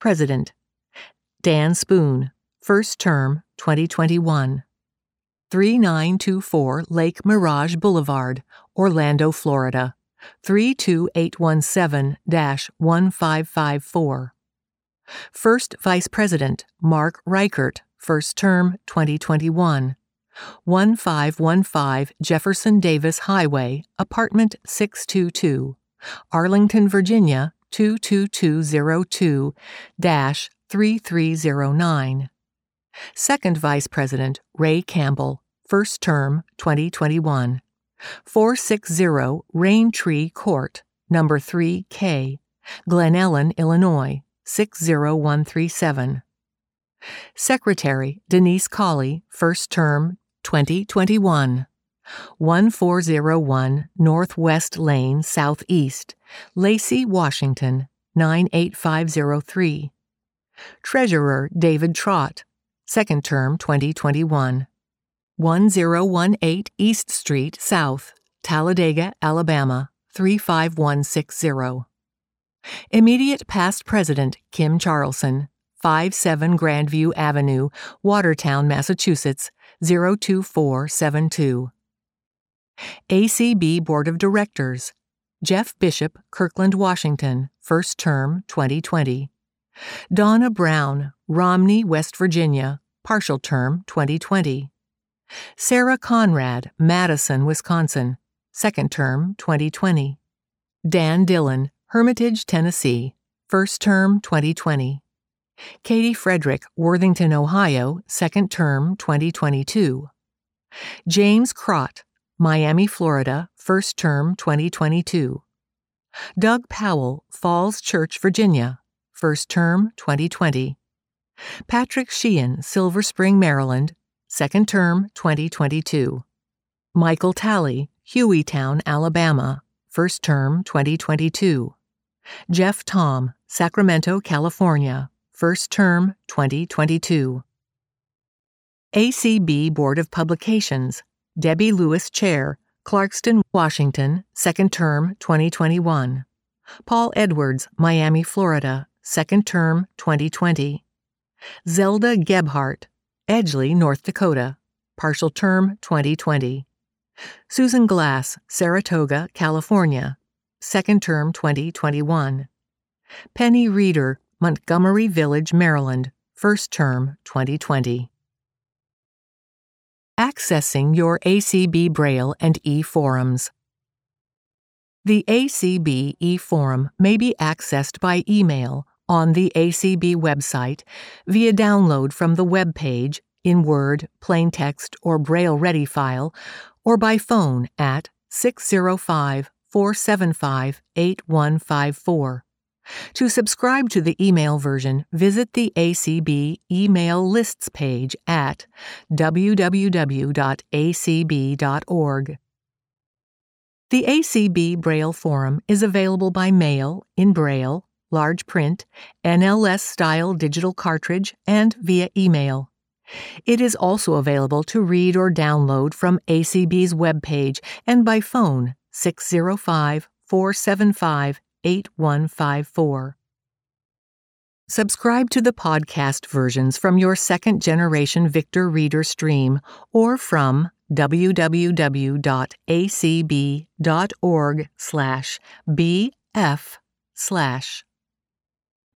President Dan Spoon, First Term 2021. 3924 Lake Mirage Boulevard, Orlando, Florida 32817 1554. First Vice President Mark Reichert, First Term 2021. 1515 Jefferson Davis Highway, Apartment 622, Arlington, Virginia 22202 3309. Second Vice President Ray Campbell, first term 2021. 460 Rain Tree Court, number 3K, Glen Ellyn, Illinois 60137. Secretary Denise Colley, first term 2021. 1401 Northwest Lane, Southeast, Lacey, Washington 98503. Treasurer David Trott, second term 2021. 1018 East Street South, Talladega, Alabama 35160. Immediate past president Kim Charlson, 57 Grandview Avenue, Watertown, Massachusetts 02472. ACB Board of Directors Jeff Bishop, Kirkland, Washington, first term 2020. Donna Brown, Romney, West Virginia, partial term 2020. Sarah Conrad, Madison, Wisconsin, second term 2020. Dan Dillon, Hermitage, Tennessee, first term 2020. Katie Frederick, Worthington, Ohio, second term 2022. James Crott, Miami, Florida, first term 2022. Doug Powell, Falls Church, Virginia, first term 2020. Patrick Sheehan, Silver Spring, Maryland, second term 2022. Michael Talley, Hueytown, Alabama, first term 2022. Jeff Thom, Sacramento, California, first term 2022. ACB Board of Publications, Debbie Lewis Chair, Clarkston, Washington, second term 2021. Paul Edwards, Miami, Florida, second term 2020. Zelda Gebhardt, Edgeley, North Dakota, partial term 2020. Susan Glass, Saratoga, California, second term 2021. Penny Reeder, Montgomery Village, Maryland, first term 2020. Accessing your ACB Braille and e forums. The ACB e forum may be accessed by email on the ACB website via download from the web page in Word, plain text, or Braille Ready file, or by phone at 605 475 8154. To subscribe to the email version, visit the ACB email lists page at www.acb.org. The ACB Braille Forum is available by mail, in Braille, large print, NLS style digital cartridge, and via email. It is also available to read or download from ACB's webpage and by phone 605 475 8154. Subscribe to the podcast versions from your second generation Victor Reader stream or from www.acb.org slash bf slash